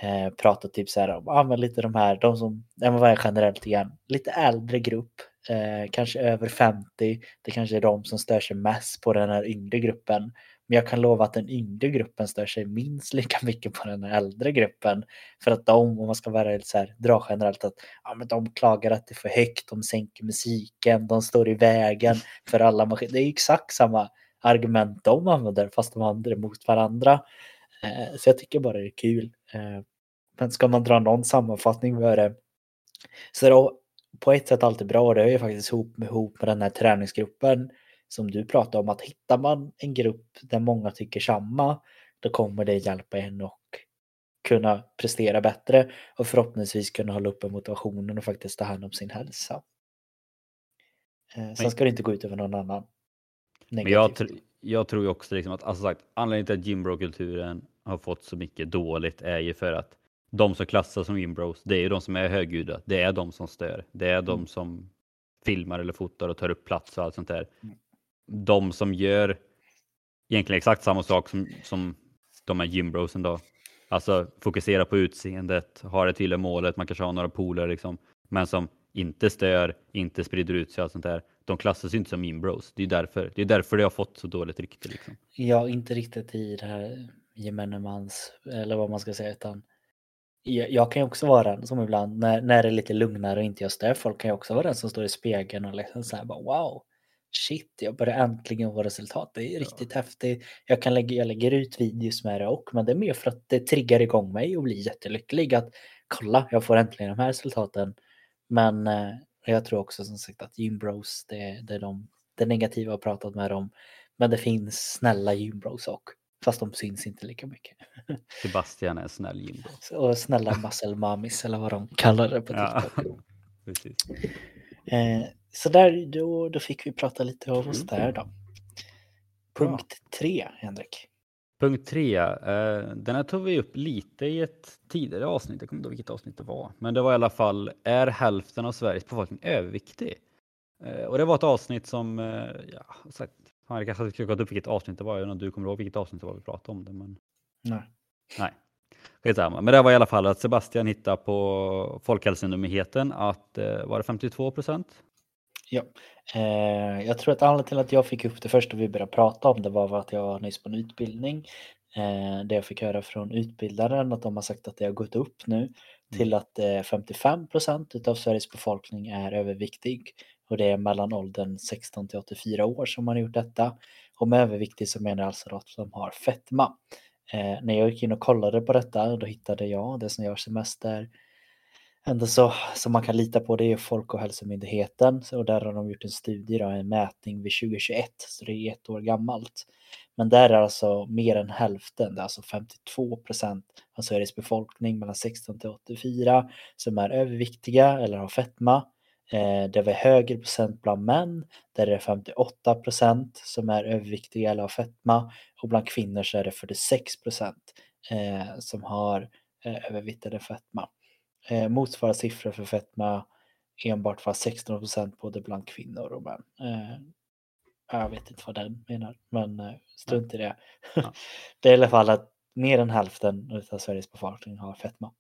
eh, prata typ så här om, ah, men lite de här, de som, ja men vad är generellt igen, lite äldre grupp eh, kanske över 50. Det kanske är de som stör sig mest på den här yngre gruppen. Men jag kan lova att den yngre gruppen stör sig minst lika mycket på den äldre gruppen. För att de, om man ska vara så här, dra generellt, att ja, men de klagar att det är för högt, de sänker musiken, de står i vägen för alla maskiner. Det är exakt samma argument de använder fast de använder det mot varandra. Eh, så jag tycker bara det är kul. Eh, men ska man dra någon sammanfattning med det så då på ett sätt alltid bra. Det är ju faktiskt ihop med, ihop med den här träningsgruppen som du pratade om. Att hittar man en grupp där många tycker samma, då kommer det hjälpa en och kunna prestera bättre och förhoppningsvis kunna hålla uppe motivationen och faktiskt ta hand om sin hälsa. Eh, sen ska det inte gå ut över någon annan.
Men jag, jag tror ju också liksom att alltså sagt, anledningen till att gymbro-kulturen har fått så mycket dåligt är ju för att de som klassas som gymbros, det är ju de som är högljudda. Det är de som stör. Det är de
Mm.
som filmar eller fotar och tar upp plats och allt sånt där.
Mm.
De som gör egentligen exakt samma sak som, som de här gymbrosen då. Alltså fokusera på utseendet, har det tydliga målet, man kanske har några polare liksom. Men som inte stör, inte sprider ut sig och sånt där. De klassas ju inte som gymbros. Det är därför. Det är därför det har fått så dåligt rykte liksom.
Ja, inte riktigt i det här gemene mans, eller vad man ska säga, utan jag, jag kan ju också vara den som ibland, när, när det är lite lugnare och inte jag stör folk, kan jag också vara den som står i spegeln och liksom så här bara wow, shit, jag börjar äntligen få resultat. Det är riktigt häftigt. Jag kan lägga, jag lägger ut videos med det och, men det är mer för att det triggar igång mig och blir jättelycklig att kolla, jag får äntligen de här resultaten. Men eh, jag tror också som sagt att gymbros, det, det är de, det negativa har pratat med dem. Men det finns snälla gymbros och fast de syns inte lika mycket.
Sebastian är en snäll gymbro.
Och snälla muscle mummies eller vad de kallar det på
Ja.
TikTok.
Precis.
Eh, så där, då, då fick vi prata lite av oss
Mm.
där då. Punkt tre, Henrik.
Punkt tre, eh, den här tog vi upp lite i ett tidigare avsnitt, jag kommer inte ihåg vilket avsnitt det var, men det var i alla fall, är hälften av Sveriges befolkning överviktig? Eh, och det var ett avsnitt som, eh, ja, sagt, jag kanske hade skrivit upp vilket avsnitt det var, jag vet inte om du kommer ihåg vilket avsnitt det var vi pratade om det, men
Nej.
nej. Skitsamma. Men det var i alla fall att Sebastian hittade på Folkhälsomyndigheten att, eh, var det 52 procent?
Ja. Eh, jag tror att anledningen till att jag fick upp det först och vi började prata om det var att jag var nyss på en utbildning. Eh, där jag fick höra från utbildaren att de har sagt att det har gått upp nu till att eh, 55 procent av Sveriges befolkning är överviktig. Och det är mellan åldern 16 till 84 år som man har gjort detta. Och med överviktig så menar jag alltså att de har fetma. Eh, när jag gick in och kollade på detta då hittade jag det som görs semester ändå så som man kan lita på det är Folkhälsomyndigheten och där har de gjort en studie, då, en mätning vid 2021 så det är ett år gammalt. Men där är alltså mer än hälften, det är alltså 52 procent av Sveriges befolkning mellan 16 till 84 som är överviktiga eller har fetma. Eh, det var högre procent bland män, där är det 58 procent som är överviktiga eller har fetma och bland kvinnor så är det 46 procent eh, som har eh, övervikt eller fetma. Eh, motsvarande siffror för fetma enbart var 16 procent både bland kvinnor och män. Eh, jag vet inte vad den menar, men eh, strunt i det.
Ja.
det är i alla fall att mer än hälften av Sveriges befolkning har fetma.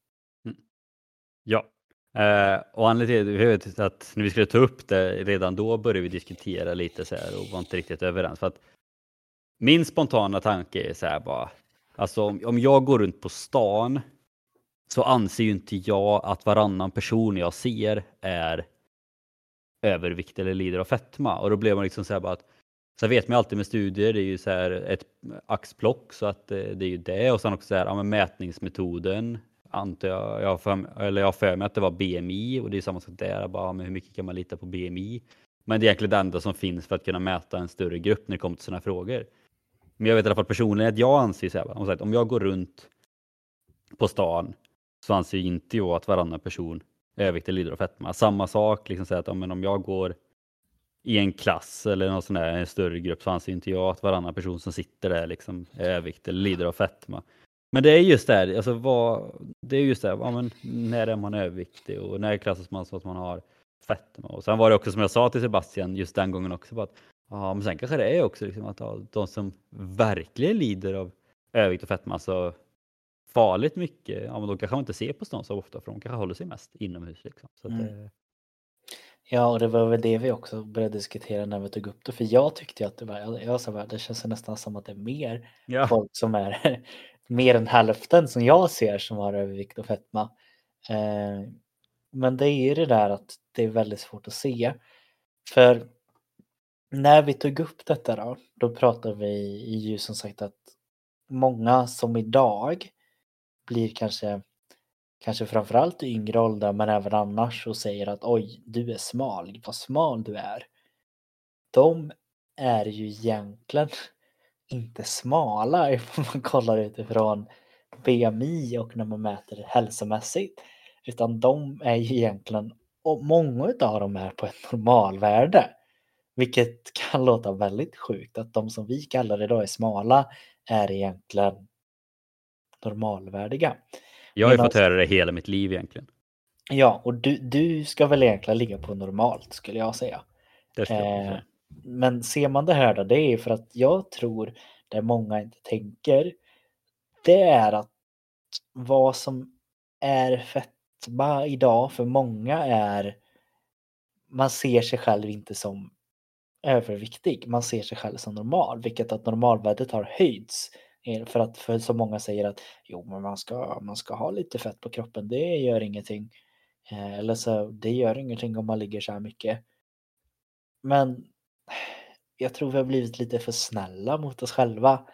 Ja. Eh, och anledningen till att när vi skulle ta upp det redan då började vi diskutera lite så här och var inte riktigt överens. För att min spontana tanke är så här bara, alltså om, om jag går runt på stan så anser ju inte jag att varannan person jag ser är övervikt eller lider av fetma. Och då blev man liksom så här bara att så vet man ju alltid med studier, det är ju så här ett axplock så att eh, det är ju det och sen också så här, ja, men mätningsmetoden antar jag, jag för, eller jag har för mig att det var BMI och det är samma sak där, bara, men hur mycket kan man lita på BMI? Men det är egentligen det enda som finns för att kunna mäta en större grupp när det kommer till sådana frågor. Men jag vet i alla fall personligen att jag anser så här, om jag går runt på stan så anser inte jag att varannan person är överviktig eller lider av fetma. Samma sak, liksom säga att ja, men om jag går i en klass eller någon sån där, en större grupp så anser inte jag att varannan person som sitter där liksom är överviktig eller lider av fetma. Men det är just det, här, alltså vad, det är just det, här, ja, men när är man överviktig och när klassas man så att man har fetma? Och sen var det också som jag sa till Sebastian just den gången också, att, ja, men sen kanske det är också liksom att ja, de som verkligen lider av övervikt och fetma, alltså farligt mycket, ja, men då kanske man inte ser på stan så ofta för de kanske håller sig mest inomhus. Liksom. Så
Mm.
det-
Ja, och det var väl det vi också började diskutera när vi tog upp det. För jag tyckte att det var, jag, jag sa bara, det känns nästan som att det är mer
ja.
folk som är mer än hälften som jag ser som har övervikt och fetma. Eh, men det är ju det där att det är väldigt svårt att se. För när vi tog upp detta då, då pratade vi ju som sagt att många som idag blir kanske, kanske framförallt i yngre åldrar men även annars och säger att oj, du är smal, vad smal du är. De är ju egentligen inte smala ifall man kollar utifrån BMI och när man mäter hälsomässigt. Utan de är ju egentligen, och många av dem är på ett normalvärde. Vilket kan låta väldigt sjukt att de som vi kallar idag är smala är egentligen normalvärdiga.
Jag har ju fått höra det hela mitt liv egentligen.
Ja, och du, du ska väl egentligen ligga på normalt skulle jag säga.
Jag
Eh,
säga.
men ser man det här då, det är för att jag tror, det många inte tänker, det är att vad som är fetma idag för många är, man ser sig själv inte som överviktig, man ser sig själv som normal, vilket att normalvärdet har höjts. För att för så många säger att jo, men man ska, man ska ha lite fett på kroppen, det gör ingenting. Eh, eller så, det gör ingenting om man ligger så här mycket. Men jag tror vi har blivit lite för snälla mot oss själva.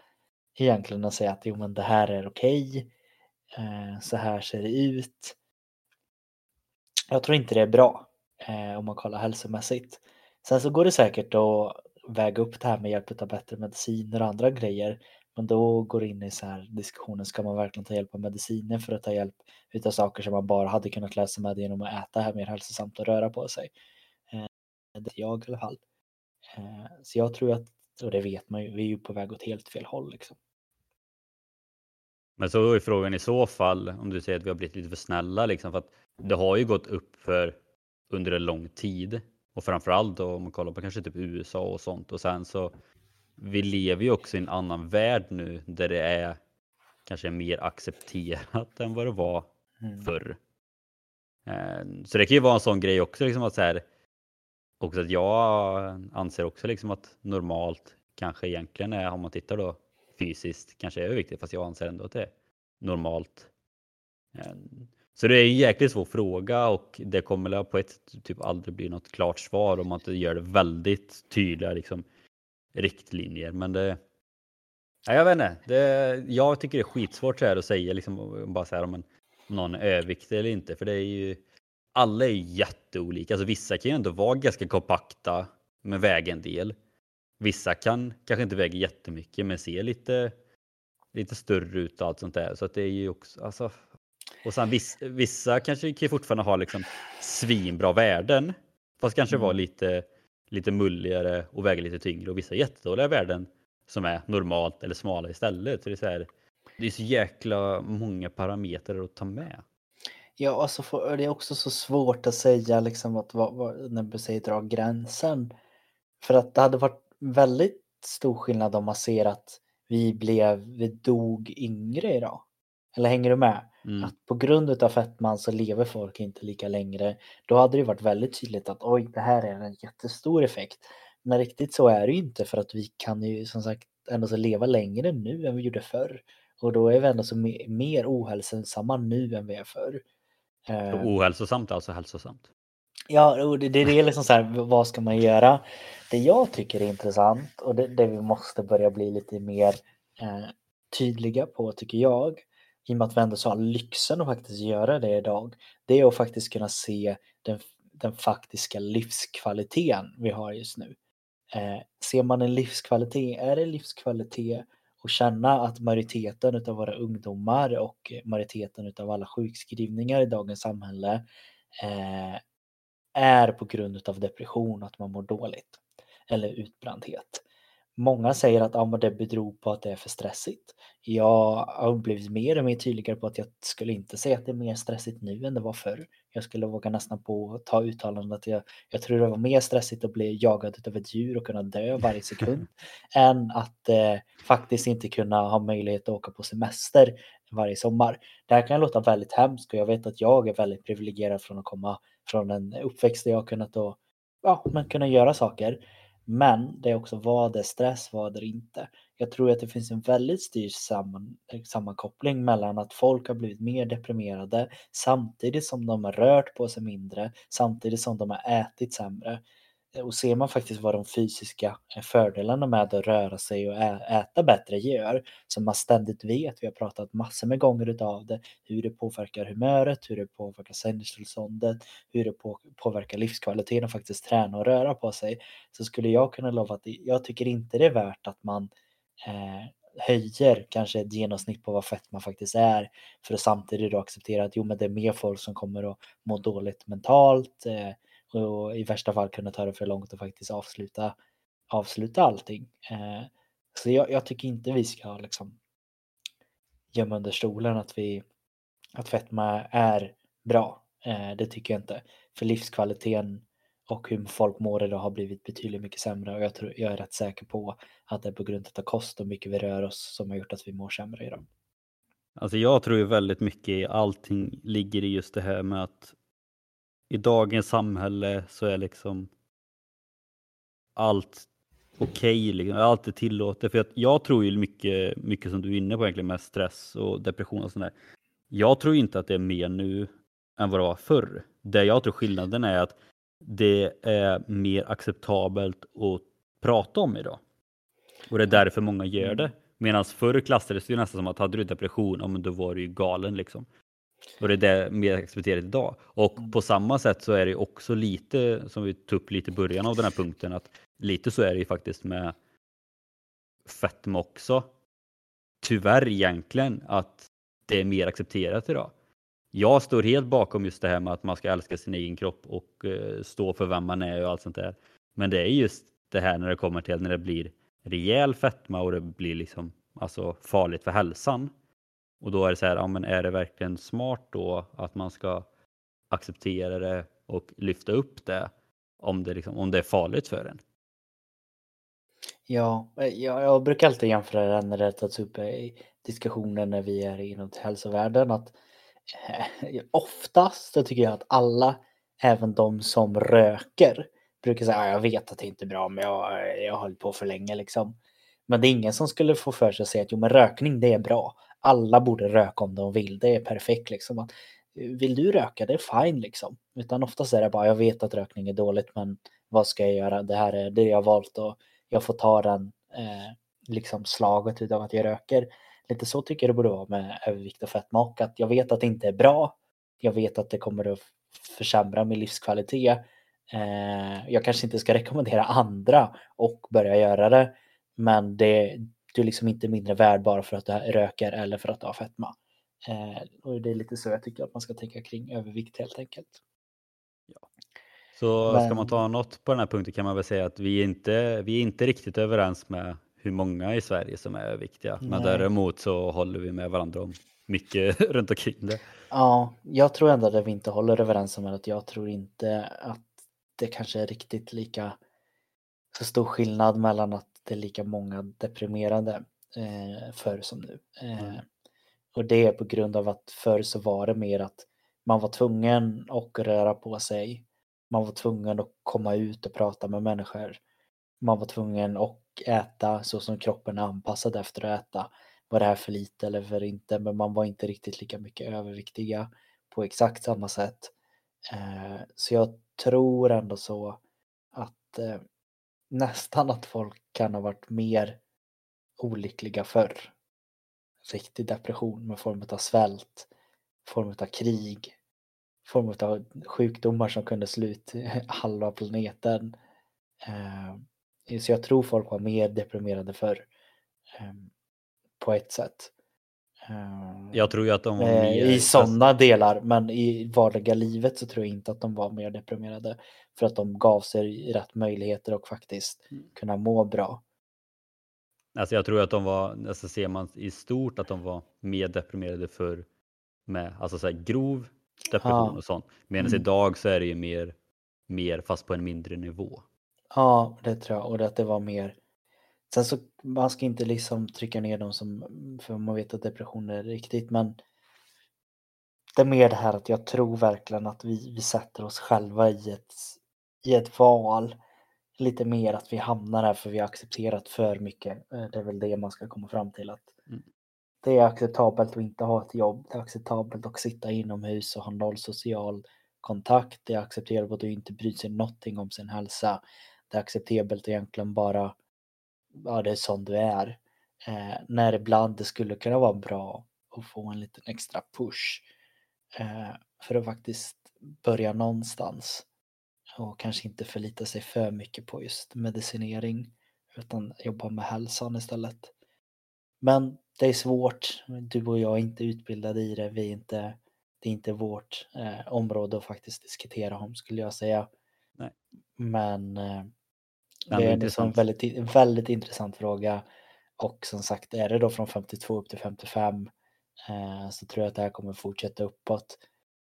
Egentligen att säga att jo men det här är okej. Eh, så här ser det ut. Jag tror inte det är bra eh, om man kollar hälsomässigt. Sen så går det säkert att väga upp det här med hjälp av bättre mediciner och andra grejer. Men då går det in i så här diskussionen, ska man verkligen ta hjälp av mediciner för att ta hjälp utav saker som man bara hade kunnat lösa med genom att äta här mer hälsosamt och röra på sig. Eh, det är jag i alla fall. Eh, så jag tror att, och det vet man ju, vi är ju på väg åt helt fel håll liksom.
Men så är frågan i så fall, om du säger att vi har blivit lite för snälla, liksom, för att det har ju gått upp för under en lång tid. Och framförallt då, om man kollar på kanske typ USA och sånt. Och sen så, vi lever ju också i en annan värld nu där det är kanske mer accepterat än vad det var
Mm.
förr. Eh, Så det kan ju vara en sån grej också, liksom att så här, också att jag anser också liksom att normalt kanske egentligen är, om man tittar då fysiskt, kanske är överviktigt, fast jag anser ändå att det är normalt. Eh, Så det är en jäkligt svår fråga och det kommer på ett typ aldrig bli något klart svar om man inte gör det väldigt tydliga liksom, riktlinjer. Men det, Nej, jag vet inte. Det, jag tycker det är skitsvårt så här att säga liksom, om- bara så här, om, en, om någon är överviktig eller inte. För det är ju, alla är jätteolika. Alltså, vissa kan ju ändå vara ganska kompakta men väga en del. Vissa kan kanske inte väga jättemycket men ser lite, lite större ut och allt sånt där. Så att det är ju också, alltså, och sen vissa, vissa kanske kan fortfarande ha liksom svinbra värden. Fast kanske
Mm.
lite, lite mulligare och väga lite tyngre. Och vissa jättedåliga värden som är normalt eller smala istället. Så det, är så här, det är så jäkla många parametrar att ta med.
Ja, alltså för, det är också så svårt att säga liksom att vad, vad, när du säger dra gränsen. För att det hade varit väldigt stor skillnad om man ser att vi blev, vi dog yngre idag. Eller hänger du med?
Mm.
Att på grund av fetman så lever folk inte lika längre. Då hade det varit väldigt tydligt att oj, det här är en jättestor effekt. Men riktigt så är det ju inte för att vi kan ju som sagt ändå så leva längre nu än vi gjorde förr. Och då är vi ändå så me- mer ohälsosamma nu än vi är förr. Eh,
Så ohälsosamt alltså hälsosamt.
Ja, och det, det är liksom så här, vad ska man göra? Det jag tycker är intressant och det, det vi måste börja bli lite mer eh, tydliga på tycker jag, i och med att vi ändå har lyxen att faktiskt göra det idag, det är att faktiskt kunna se den, den faktiska livskvaliteten vi har just nu. Eh, ser man en livskvalitet, är det livskvalitet att känna att majoriteten av våra ungdomar och majoriteten av alla sjukskrivningar i dagens samhälle eh, är på grund av depression, att man mår dåligt eller utbrändhet. Många säger att men det beror på att det är för stressigt. Jag har blivit mer och mer tydligare på att jag skulle inte säga att det är mer stressigt nu än det var förr. Jag skulle våga nästan på att ta uttalandet att jag, jag tror det var mer stressigt att bli jagad av ett djur och kunna dö varje sekund än att eh, faktiskt inte kunna ha möjlighet att åka på semester varje sommar. Det här kan låta väldigt hemskt och jag vet att jag är väldigt privilegierad från att komma från en uppväxt där jag har kunnat då, ja, men kunna göra saker. Men det är också vad är stress, vad är inte? Jag tror att det finns en väldigt styr samman, eh, sammankoppling mellan att folk har blivit mer deprimerade samtidigt som de har rört på sig mindre, samtidigt som de har ätit sämre. Och ser man faktiskt vad de fysiska eh, fördelarna med att röra sig och äta bättre gör, som man ständigt vet, vi har pratat massor med gånger utav det, hur det påverkar humöret, hur det påverkar sinnesstillståndet, hur det påverkar livskvaliteten och faktiskt träna och röra på sig, så skulle jag kunna lova att jag tycker inte det är värt att man eh, höjer kanske ett genomsnitt på vad fett man faktiskt är för att samtidigt då acceptera att jo men det är mer folk som kommer att må dåligt mentalt eh, och i värsta fall kunna ta det för långt och faktiskt avsluta, avsluta allting. Eh, så jag, jag, tycker inte vi ska liksom gömma under stolen att, vi, att fetma är bra. Eh, det tycker jag inte. För livskvaliteten och hur folk mår idag har blivit betydligt mycket sämre och jag, tror, jag är rätt säker på att det är på grund av kost och mycket vi rör oss som har gjort att vi mår sämre idag.
Alltså jag tror ju väldigt mycket i allting ligger i just det här med att i dagens samhälle så är liksom allt okej, okay, liksom. allt är tillåtet. För jag tror ju mycket, mycket som du är inne på egentligen med stress och depression och sånt där. Jag tror inte att det är mer nu än vad det var förr. Det jag tror skillnaden är att det är mer acceptabelt att prata om idag. Och det är därför många gör det. Medan förr klassades det ju nästan som att hade du depression, ja, men då var du ju galen liksom. Och det är det mer accepterat idag. Och mm. på samma sätt så är det också lite, som vi tog upp lite i början av den här punkten, att lite så är det ju faktiskt med fetma också. Tyvärr egentligen att det är mer accepterat idag. Jag står helt bakom just det här med att man ska älska sin egen kropp och uh, stå för vem man är och allt sånt där. Men det är just det här när det kommer till när det blir rejäl fetma och det blir liksom alltså farligt för hälsan. Och då är det så här, ja, men är det verkligen smart då att man ska acceptera det och lyfta upp det om det, liksom, om det är farligt för en?
Ja, eh, jag, jag brukar alltid jämföra det när det tas upp eh, i diskussioner när vi är inom hälsovärlden att eh, oftast så tycker jag att alla, även de som röker, brukar säga att jag vet att det inte är bra men jag, eh, jag har hållit på för länge liksom. Men det är ingen som skulle få för sig att säga att jo men rökning det är bra. Alla borde röka om de vill, det är perfekt liksom. Att, eh, vill du röka, det är fine liksom. Utan oftast är det bara jag vet att rökning är dåligt men vad ska jag göra? Det här är det jag har valt och jag får ta den eh, liksom slaget utav att jag röker. Lite så tycker jag det borde vara med övervikt och fetma och att jag vet att det inte är bra. Jag vet att det kommer att försämra min livskvalitet Eh, jag kanske inte ska rekommendera andra och börja göra det, men det, du är liksom inte mindre värd bara för att du röker eller för att du har fetma. Eh, och det är lite så jag tycker att man ska tänka kring övervikt helt enkelt.
Ja. Så men... ska man ta något på den här punkten kan man väl säga att vi är inte, vi är inte riktigt överens med hur många i Sverige som är överviktiga. Men däremot så håller vi med varandra om mycket runt omkring det.
Ja, jag tror ändå att vi inte håller överens om att jag tror inte att det kanske är riktigt lika så stor skillnad mellan att det är lika många deprimerade eh, förr som nu. Eh, mm. Och det är på grund av att förr så var det mer att man var tvungen att röra på sig. Man var tvungen att komma ut och prata med människor. Man var tvungen att äta så som kroppen är anpassad efter att äta. Var det här för lite eller för inte? Men man var inte riktigt lika mycket överviktiga på exakt samma sätt. Eh, så jag tror ändå så att eh, nästan att folk kan ha varit mer olyckliga förr. Riktig depression med form av svält, form av krig, form av sjukdomar som kunde slå ut halva planeten. Eh, så jag tror folk var mer deprimerade förr. Ehm, på ett sätt.
Eh, jag tror ju att de var
eh, mer... I sådana delar, men i vardagliga livet så tror jag inte att de var mer deprimerade. För att de gav sig rätt möjligheter och faktiskt mm. kunna må bra.
Alltså jag tror att de var, alltså ser man i stort att de var mer deprimerade för med alltså så grov depression ja. och sånt. Medan mm. idag så är det ju mer, mer fast på en mindre nivå.
Ja, det tror jag. Och att det var mer Sen så, man ska inte liksom trycka ner dem som, för man vet att depression är riktigt, men det är mer det här att jag tror verkligen att vi, vi sätter oss själva i ett, i ett val. Lite mer att vi hamnar här för vi har accepterat för mycket. Eh, det är väl det man ska komma fram till. att mm. Det är acceptabelt att inte ha ett jobb. Det är acceptabelt att sitta inomhus och ha noll social kontakt. Det är acceptabelt att inte bry sig någonting om sin hälsa. Det är acceptabelt egentligen bara ja, det är sån du är. Eh, när ibland det skulle kunna vara bra att få en liten extra push eh, för att faktiskt börja någonstans och kanske inte förlita sig för mycket på just medicinering utan jobba med hälsan istället. Men det är svårt. Du och jag är inte utbildade i det. Vi är inte, det är inte vårt eh, område att faktiskt diskutera om skulle jag säga.
Nej.
Men eh, det
är
är liksom en
intressant.
väldigt, väldigt intressant fråga. Och som sagt, är det då från 52 upp till 55 eh, så tror jag att det här kommer fortsätta uppåt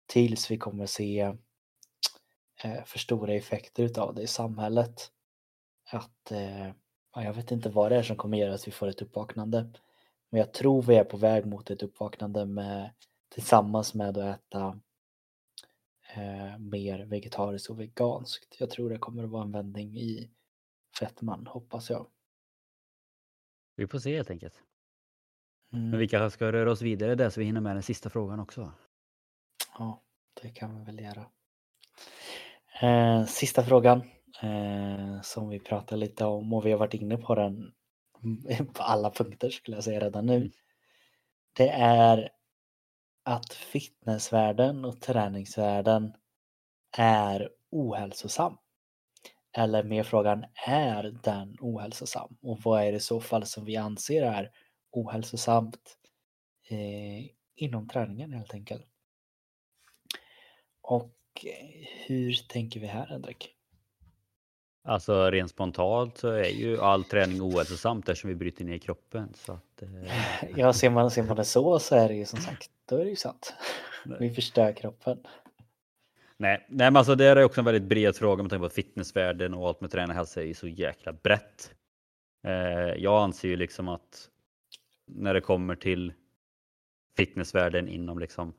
tills vi kommer se eh, för stora effekter utav det i samhället. Att eh, ja, jag vet inte vad det är som kommer göra att vi får ett uppvaknande. Men jag tror vi är på väg mot ett uppvaknande med, tillsammans med att äta eh, mer vegetariskt och veganskt. Jag tror det kommer att vara en vändning i fetman, hoppas jag.
Vi får se helt enkelt.
Mm.
Men vi kanske ska röra oss vidare där så vi hinner med den sista frågan också.
Ja, det kan vi väl göra. Eh, sista frågan eh, som vi pratar lite om och vi har varit inne på den på alla punkter skulle jag säga redan nu.
Mm.
Det är att fitnessvärlden och träningsvärlden är ohälsosam. Eller mer frågan, är den ohälsosam? Och vad är det i så fall som vi anser är ohälsosamt eh, inom träningen helt enkelt? Och eh, hur tänker vi här Henrik?
Alltså rent spontant så är ju all träning ohälsosamt eftersom vi bryter ner kroppen. Så att, eh,
Ja, ser man, ser man det så så är det ju som sagt, då är det ju sant. Vi förstör kroppen
nej, nej, men alltså det är också en väldigt bred fråga med tanke på att fitnessvärlden och allt med träning och hälsa är ju så jäkla brett. Eh, jag anser ju liksom att när det kommer till fitnessvärlden inom liksom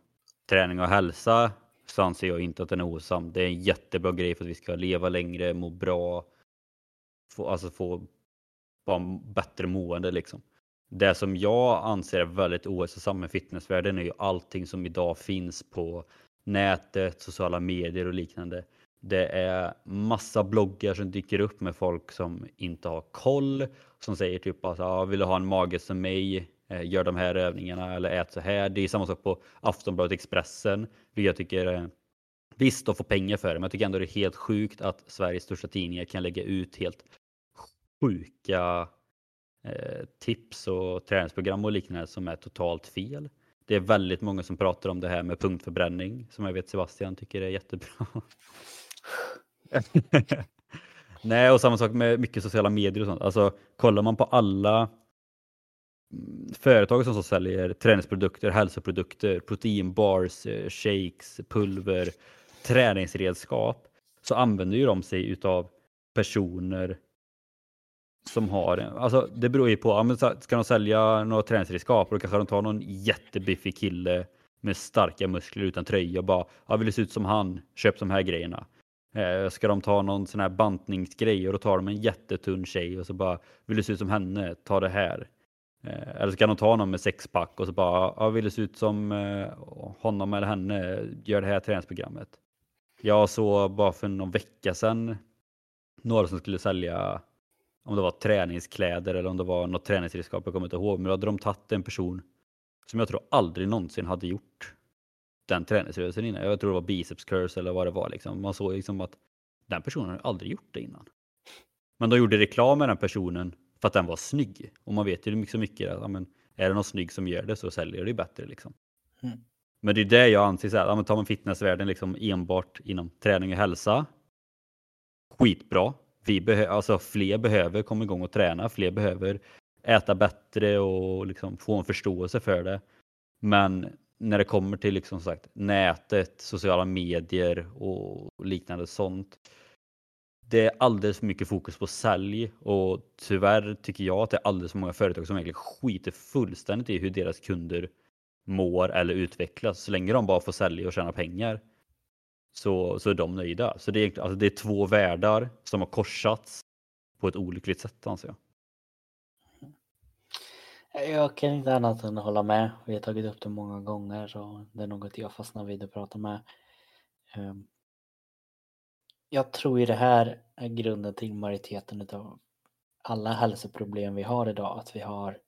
träning och hälsa så anser jag inte att den är ohälsosam. Det är en jättebra grej för att vi ska leva längre, må bra, få, alltså få bara bättre mående liksom. Det som jag anser är väldigt ohälsosamt med fitnessvärlden är ju allting som idag finns på nätet, sociala medier och liknande. Det är massa bloggar som dyker upp med folk som inte har koll, som säger typ att ah, vill du ha en mage som mig, eh, gör de här övningarna eller ät så här. Det är samma sak på Aftonbladet Expressen, vilket jag tycker Visst, de får pengar för det, men jag tycker ändå det är helt sjukt att Sveriges största tidningar kan lägga ut helt sjuka eh, tips och träningsprogram och liknande som är totalt fel. Det är väldigt många som pratar om det här med punktförbränning som jag vet Sebastian tycker är jättebra. Nej, och samma sak med mycket sociala medier och sånt. Alltså kollar man på alla mm, företag som så säljer träningsprodukter, hälsoprodukter, proteinbars, eh, shakes, pulver, träningsredskap så använder ju de sig utav personer som har, alltså det beror ju på, men ska de sälja några träningsredskap då kanske de tar någon jättebiffig kille med starka muskler utan tröja och bara, jag vill du se ut som han, köp de här grejerna. Eh, ska de ta någon sån här bantningsgrej och då tar de en jättetunn tjej och så bara, vill du se ut som henne, ta det här. Eh, eller ska de ta någon med sexpack och så bara, jag vill du se ut som eh, honom eller henne, gör det här träningsprogrammet. Jag såg bara för någon vecka sedan några som skulle sälja om det var träningskläder eller om det var något träningsredskap, jag kommer inte ihåg. Men då hade de tagit en person som jag tror aldrig någonsin hade gjort den träningsrörelsen innan. Jag tror det var biceps curls eller vad det var. Liksom. Man såg liksom att den personen har aldrig gjort det innan. Men de gjorde reklam med den personen för att den var snygg. Och man vet ju så mycket att ja, men, är det någon snygg som gör det så säljer det bättre. Liksom.
Mm.
Men det är det jag anser, så här, ja, men tar man fitnessvärlden liksom enbart inom träning och hälsa. Skitbra. Vi behö- alltså, fler behöver komma igång och träna, fler behöver äta bättre och liksom få en förståelse för det. Men när det kommer till liksom sagt, nätet, sociala medier och liknande sånt. Det är alldeles för mycket fokus på sälj och tyvärr tycker jag att det är alldeles för många företag som egentligen skiter fullständigt i hur deras kunder mår eller utvecklas. Så länge de bara får sälja och tjäna pengar så, så är de nöjda. Så det är, alltså det är två världar som har korsats på ett olyckligt sätt anser jag.
Jag kan inte annat än hålla med. Vi har tagit upp det många gånger och det är något jag fastnar vid att prata med. Ehm, jag tror ju det här är grunden till majoriteten av alla hälsoproblem vi har idag. Att vi har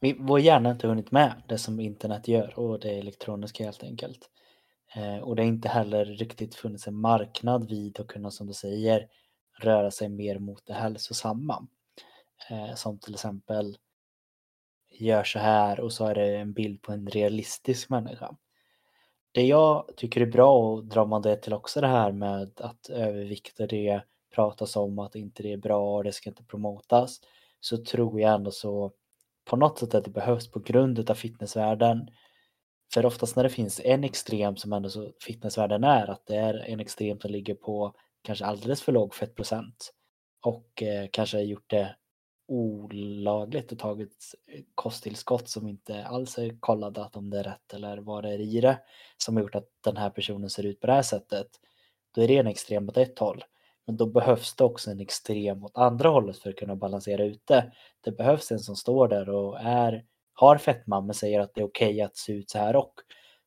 vi, vår hjärna har inte hunnit med det som internet gör och det elektroniska helt enkelt. Eh, och det har inte heller riktigt funnits en marknad vid att kunna, som du säger, röra sig mer mot det hälsosamma. Eh, som till exempel gör så här och så är det en bild på en realistisk människa. det jag tycker är bra och drar man det till också det här med att övervikt och det pratas om att inte det är bra och det ska inte promotas så tror jag ändå så på något sätt att det behövs på grund av fitnessvärlden. För oftast när det finns en extrem som ändå så fitnessvärlden är att det är en extrem som ligger på kanske alldeles för låg fettprocent och eh, kanske gjort det olagligt och tagit kosttillskott som inte alls är kollade att om det är rätt eller vad det är i det som har gjort att den här personen ser ut på det här sättet. Då är det en extrem åt ett håll. Men då behövs det också en extrem åt andra hållet för att kunna balansera ut det. Det behövs en som står där och är, har fetma men säger att det är okej okay att se ut så här och.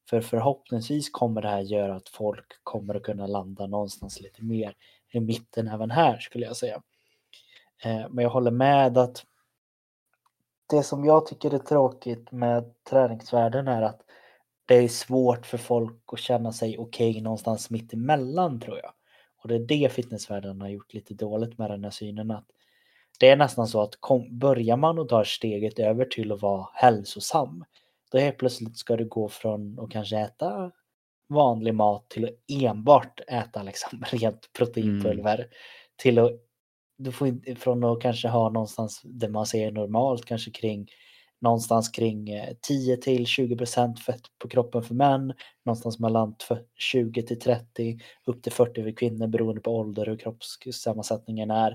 För förhoppningsvis kommer det här göra att folk kommer att kunna landa någonstans lite mer i mitten även här skulle jag säga. Eh, men jag håller med att det som jag tycker är tråkigt med träningsvärlden är att det är svårt för folk att känna sig okej okay någonstans mitt emellan tror jag. Och det är det fitnessvärlden har gjort lite dåligt med den här synen att det är nästan så att kom, börjar man och tar steget över till att vara hälsosam då helt plötsligt ska du gå från att kanske äta vanlig mat till att enbart äta liksom rent proteinpulver mm. till att du får från att kanske ha någonstans där man ser normalt kanske kring någonstans kring 10 eh, till 20% fett på kroppen för män, någonstans mellan 20 till 30 upp till 40 för kvinnor beroende på ålder och kroppssammansättningen är.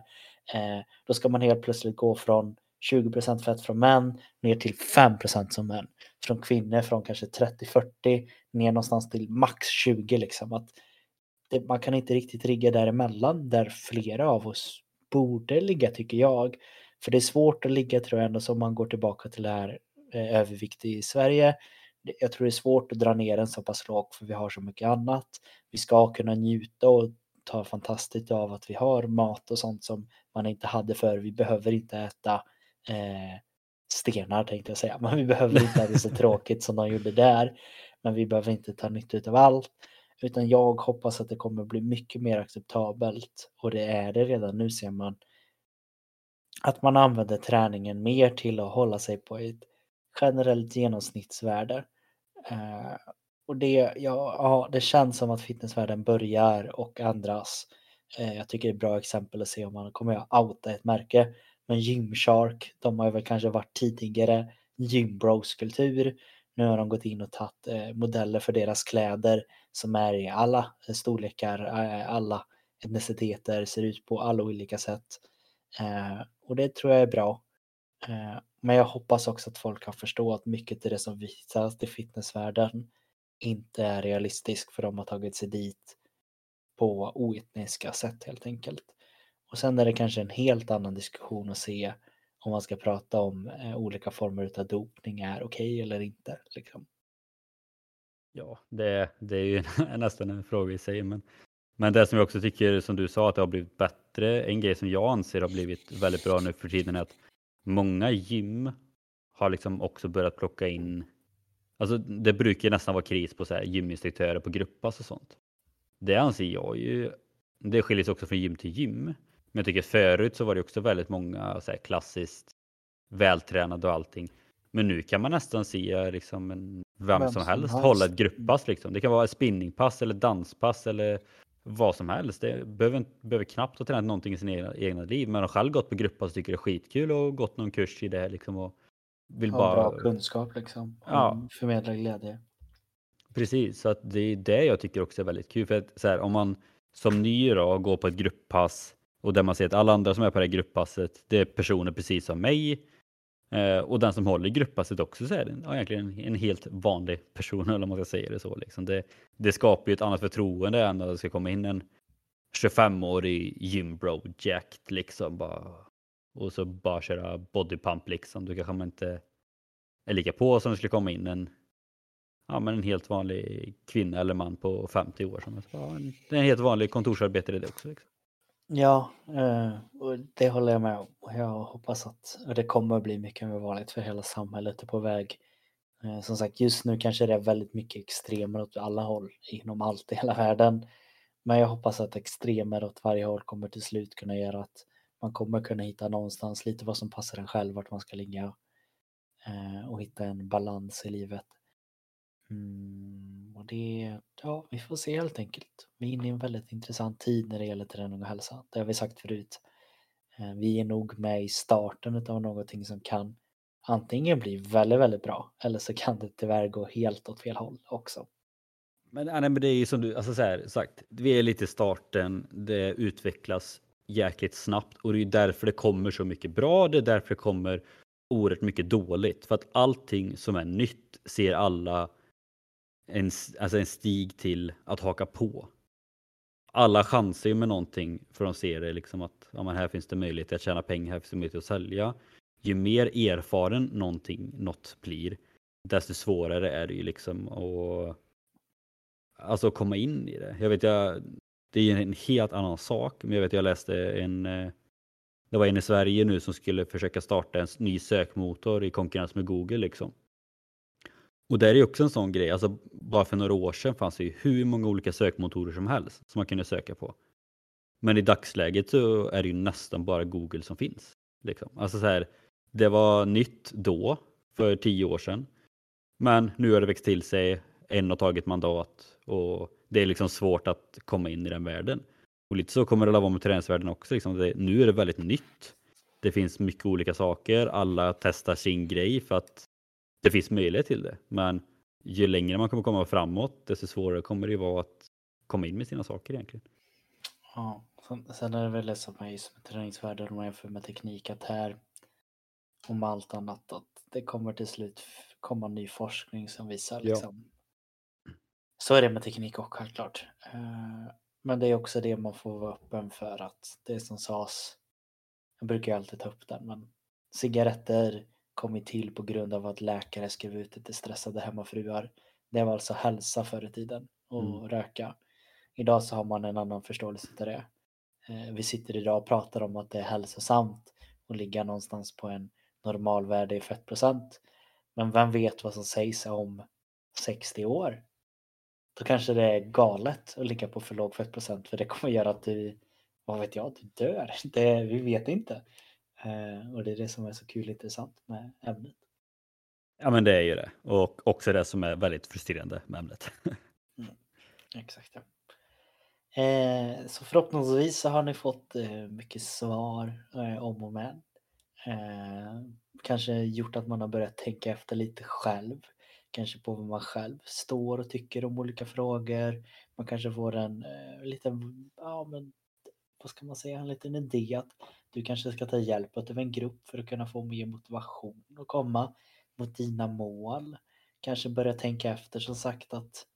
Eh, då ska man helt plötsligt gå från 20% fett från män ner till 5% som män. Från kvinnor från kanske 30-40 ner någonstans till max 20 liksom. Att det, man kan inte riktigt rigga däremellan där flera av oss borde ligga tycker jag. För det är svårt att ligga tror jag ändå som man går tillbaka till det här eh, övervikt i Sverige. Jag tror det är svårt att dra ner den så pass lågt för vi har så mycket annat. Vi ska kunna njuta och ta fantastiskt av att vi har mat och sånt som man inte hade förr. Vi behöver inte äta eh, stenar tänkte jag säga, men vi behöver inte äta så tråkigt som de gjorde där. Men vi behöver inte ta nytta av allt. Utan jag hoppas att det kommer bli mycket mer acceptabelt och det är det redan nu ser man att man använder träningen mer till att hålla sig på ett generellt genomsnittsvärde. Eh, och det, ja, ja, det känns som att fitnessvärlden börjar och ändras. Eh, jag tycker det är ett bra exempel att se om man kommer att outa ett märke. Men Gymshark, de har väl kanske varit tidigare gymbros-kultur. Nu har de gått in och tagit eh, modeller för deras kläder som är i alla storlekar, eh, alla etniciteter, ser ut på alla olika sätt. Eh, och det tror jag är bra. Eh, men jag hoppas också att folk kan förstå att mycket av det som visas i fitnessvärlden inte är realistiskt för de har tagit sig dit på oetniska sätt helt enkelt. Och sen är det kanske en helt annan diskussion att se om man ska prata om eh, olika former av dopning är okej okay eller inte. Liksom.
Ja, det, det är ju nästan en fråga i sig, men men det som jag också tycker, som du sa, att det har blivit bättre. En grej som jag anser har blivit väldigt bra nu för tiden är att många gym har liksom också börjat plocka in, alltså det brukar nästan vara kris på så här gyminstruktörer på grupppass och sånt. Det anser jag ju, det skiljer sig också från gym till gym. Men jag tycker förut så var det också väldigt många så här klassiskt vältränade och allting. Men nu kan man nästan se liksom en, vem, vem som, helst, helst hålla ett grupppass. Liksom. Det kan vara ett spinningpass eller danspass eller vad som helst. Det behöver, behöver knappt ha tränat någonting i sin egna, egna liv. Men har själv gått på grupppass och tycker det är skitkul och gått någon kurs i det liksom. Och
vill ja, bara... Bra kunskap liksom. Ja. Förmedla glädje.
Precis, så att det är det jag tycker också är väldigt kul. För att så här, om man som ny då går på ett grupppass och där man ser att alla andra som är på det här grupppasset, det är personer precis som mig Eh, och den som håller gruppasset också så är det ja, egentligen en helt vanlig person eller om man ska säga det så. Liksom. Det, det skapar ju ett annat förtroende än att det ska komma in en 25-årig gymbro jacked liksom bara och så bara köra bodypump liksom. Du kanske inte är lika på som det skulle komma in en, ja, men en helt vanlig kvinna eller man på 50 år. Som, ja, en, det är en helt vanlig kontorsarbetare det också. Liksom.
Ja, eh, och det håller jag med om. Jag hoppas att det kommer att bli mycket mer vanligt för hela samhället är på väg. Eh, som sagt, just nu kanske det är väldigt mycket extremer åt alla håll inom allt i hela världen. Men jag hoppas att extremer åt varje håll kommer till slut kunna göra att man kommer kunna hitta någonstans lite vad som passar en själv, vart man ska ligga eh, och hitta en balans i livet. Mm, och det, ja, vi får se helt enkelt. Vi är inne i en väldigt intressant tid när det gäller träning och hälsa. Det har vi sagt förut. Eh, vi är nog med i starten av någonting som kan antingen bli väldigt, väldigt bra eller så kan det tyvärr gå helt åt fel håll också.
Men, nej, men det är ju som du alltså så här, sagt, vi är lite i starten. Det utvecklas jäkligt snabbt och det är därför det kommer så mycket bra. Det är därför det kommer oerhört mycket dåligt för att allting som är nytt ser alla en, alltså en stig till att haka på. Alla chansar ju med någonting för de ser det liksom att ja, men här finns det möjlighet att tjäna pengar, här finns det möjlighet att sälja. Ju mer erfaren någonting, något blir, desto svårare är det ju liksom att alltså komma in i det. Jag vet, jag, det är en helt annan sak, men jag vet, jag läste en eh, det var en i Sverige nu som skulle försöka starta en ny sökmotor i konkurrens med Google liksom. Och det är ju också en sån grej, alltså bara för några år sedan fanns det ju hur många olika sökmotorer som helst som man kunde söka på. Men i dagsläget så är det ju nästan bara Google som finns. Liksom. Alltså så här, det var nytt då, för tio år sedan. Men nu har det växt till sig, en har tagit mandat och det är liksom svårt att komma in i den världen. Och lite så kommer det att vara med träningsvärlden också. Liksom. Det, nu är det väldigt nytt. Det finns mycket olika saker. Alla testar sin grej för att det finns möjlighet till det. Men ju längre man kommer komma framåt, desto svårare kommer det vara att komma in med sina saker egentligen.
Ja, sen är det väl det som är just med träningsvärlden om man jämför med teknik att här om allt annat att det kommer till slut komma ny forskning som visar liksom. Ja. Så är det med teknik också självklart. Eh, men det är också det man får vara öppen för att det som sades, jag brukar ju alltid ta upp den, men cigaretter kom till på grund av att läkare skrev ut det till stressade hemmafruar. Det var alltså hälsa förr i tiden att mm. röka. Idag så har man en annan förståelse till det. Eh, vi sitter idag och pratar om att det är hälsosamt att ligga någonstans på en normalvärde i fettprocent. Men vem vet vad som sägs om 60 år? Då kanske det är galet att ligga på för låg fettprocent för det kommer göra att du, vad vet jag, du dör. Det, vi vet inte. Eh, och det är det som är så kul och intressant med ämnet.
Ja men det är ju det och också det som är väldigt frustrerande med ämnet.
mm, exakt. Ja. Eh, så förhoppningsvis så har ni fått eh, mycket svar eh, om och men. Eh, kanske gjort att man har börjat tänka efter lite själv kanske på vad man själv står och tycker om olika frågor. Man kanske får en eh, liten, ja men vad ska man säga, en liten idé att du kanske ska ta hjälp av en grupp för att kunna få mer motivation och komma mot dina mål. Kanske börja tänka efter som sagt att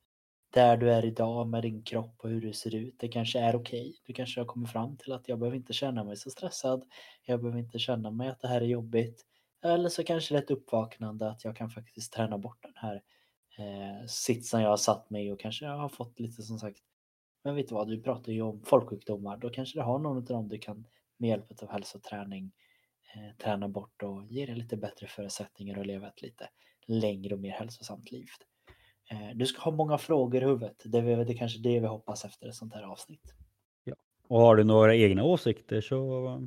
där du är idag med din kropp och hur du ser ut, det kanske är okej. Okay. Du kanske har kommit fram till att jag behöver inte känna mig så stressad. Jag behöver inte känna mig att det här är jobbigt. Eller så kanske det är ett uppvaknande att jag kan faktiskt träna bort den här eh, sitsen jag har satt mig i och kanske jag har fått lite som sagt, men vet du vad, du pratar ju om folksjukdomar, då kanske du har någon av dem du kan med hjälp av hälsoträning eh, träna bort och ge dig lite bättre förutsättningar att leva ett lite längre och mer hälsosamt liv. Eh, du ska ha många frågor i huvudet, det är, det är kanske det vi hoppas efter ett sånt här avsnitt.
Ja. Och har du några egna åsikter så eh,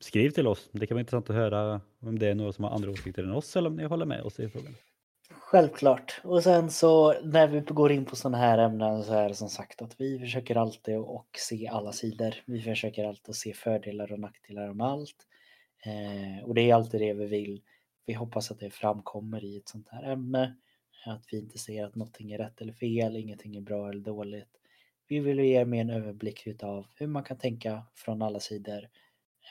skriv till oss. Det kan vara intressant att höra om det är några som har andra åsikter än oss eller om ni håller med oss i frågan.
Självklart. Och sen så när vi går in på sådana här ämnen så är det som sagt att vi försöker alltid och se alla sidor. Vi försöker alltid att se fördelar och nackdelar med allt. Eh, och det är alltid det vi vill. Vi hoppas att det framkommer i ett sånt här ämne. Att vi inte säger att någonting är rätt eller fel, ingenting är bra eller dåligt. Vi vill ge er mer en överblick av hur man kan tänka från alla sidor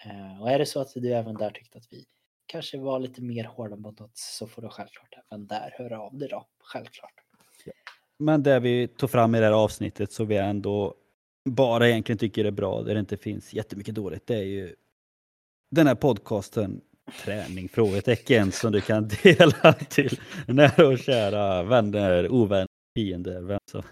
Eh, och är det så att du även där tyckte att vi kanske var lite mer hårda mot något så får du självklart även där höra av dig då, självklart.
Men det vi tog fram i det här avsnittet så vi ändå bara egentligen tycker är bra, där det inte finns jättemycket dåligt, det är ju den här podcasten Träning? Frågetecken som du kan dela till nära och kära vänner, ovänner, fiender, vem som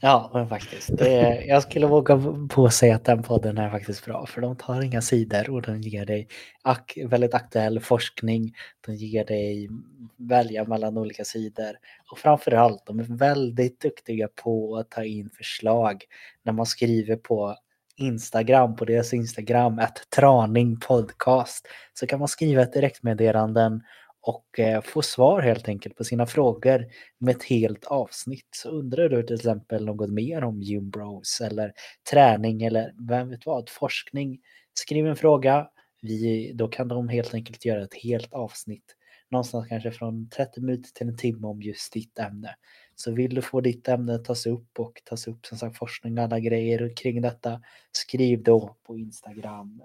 Ja, men faktiskt. Det, jag skulle våga på att säga att den podden är faktiskt bra, för de tar inga sidor och de ger dig ak väldigt aktuell forskning. De ger dig välja mellan olika sidor och framförallt, de är väldigt duktiga på att ta in förslag när man skriver på Instagram, på deras Instagram, ett traning podcast, så kan man skriva ett direktmeddelanden och eh, få svar helt enkelt på sina frågor med ett helt avsnitt. Så undrar du till exempel något mer om Gym Bros eller träning eller vem vet vad, forskning. Skriv en fråga, vi, då kan de helt enkelt göra ett helt avsnitt. Någonstans kanske från 30 minuter till en timme om just ditt ämne. Så vill du få ditt ämne tas upp och tas upp som sagt forskning och alla grejer kring detta. Skriv då på Instagram.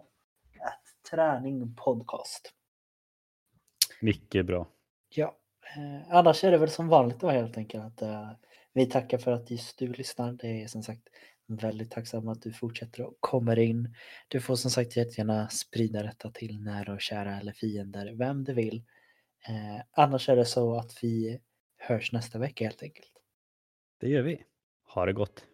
Träning podcast.
Mycket bra.
Ja, eh, annars är det väl som vanligt då helt enkelt att eh, vi tackar för att just du lyssnar. Det är som sagt väldigt tacksam att du fortsätter och kommer in. Du får som sagt jättegärna sprida detta till nära och kära eller fiender, vem du vill. Eh, annars är det så att vi hörs nästa vecka helt enkelt.
Det gör vi. Ha det gott.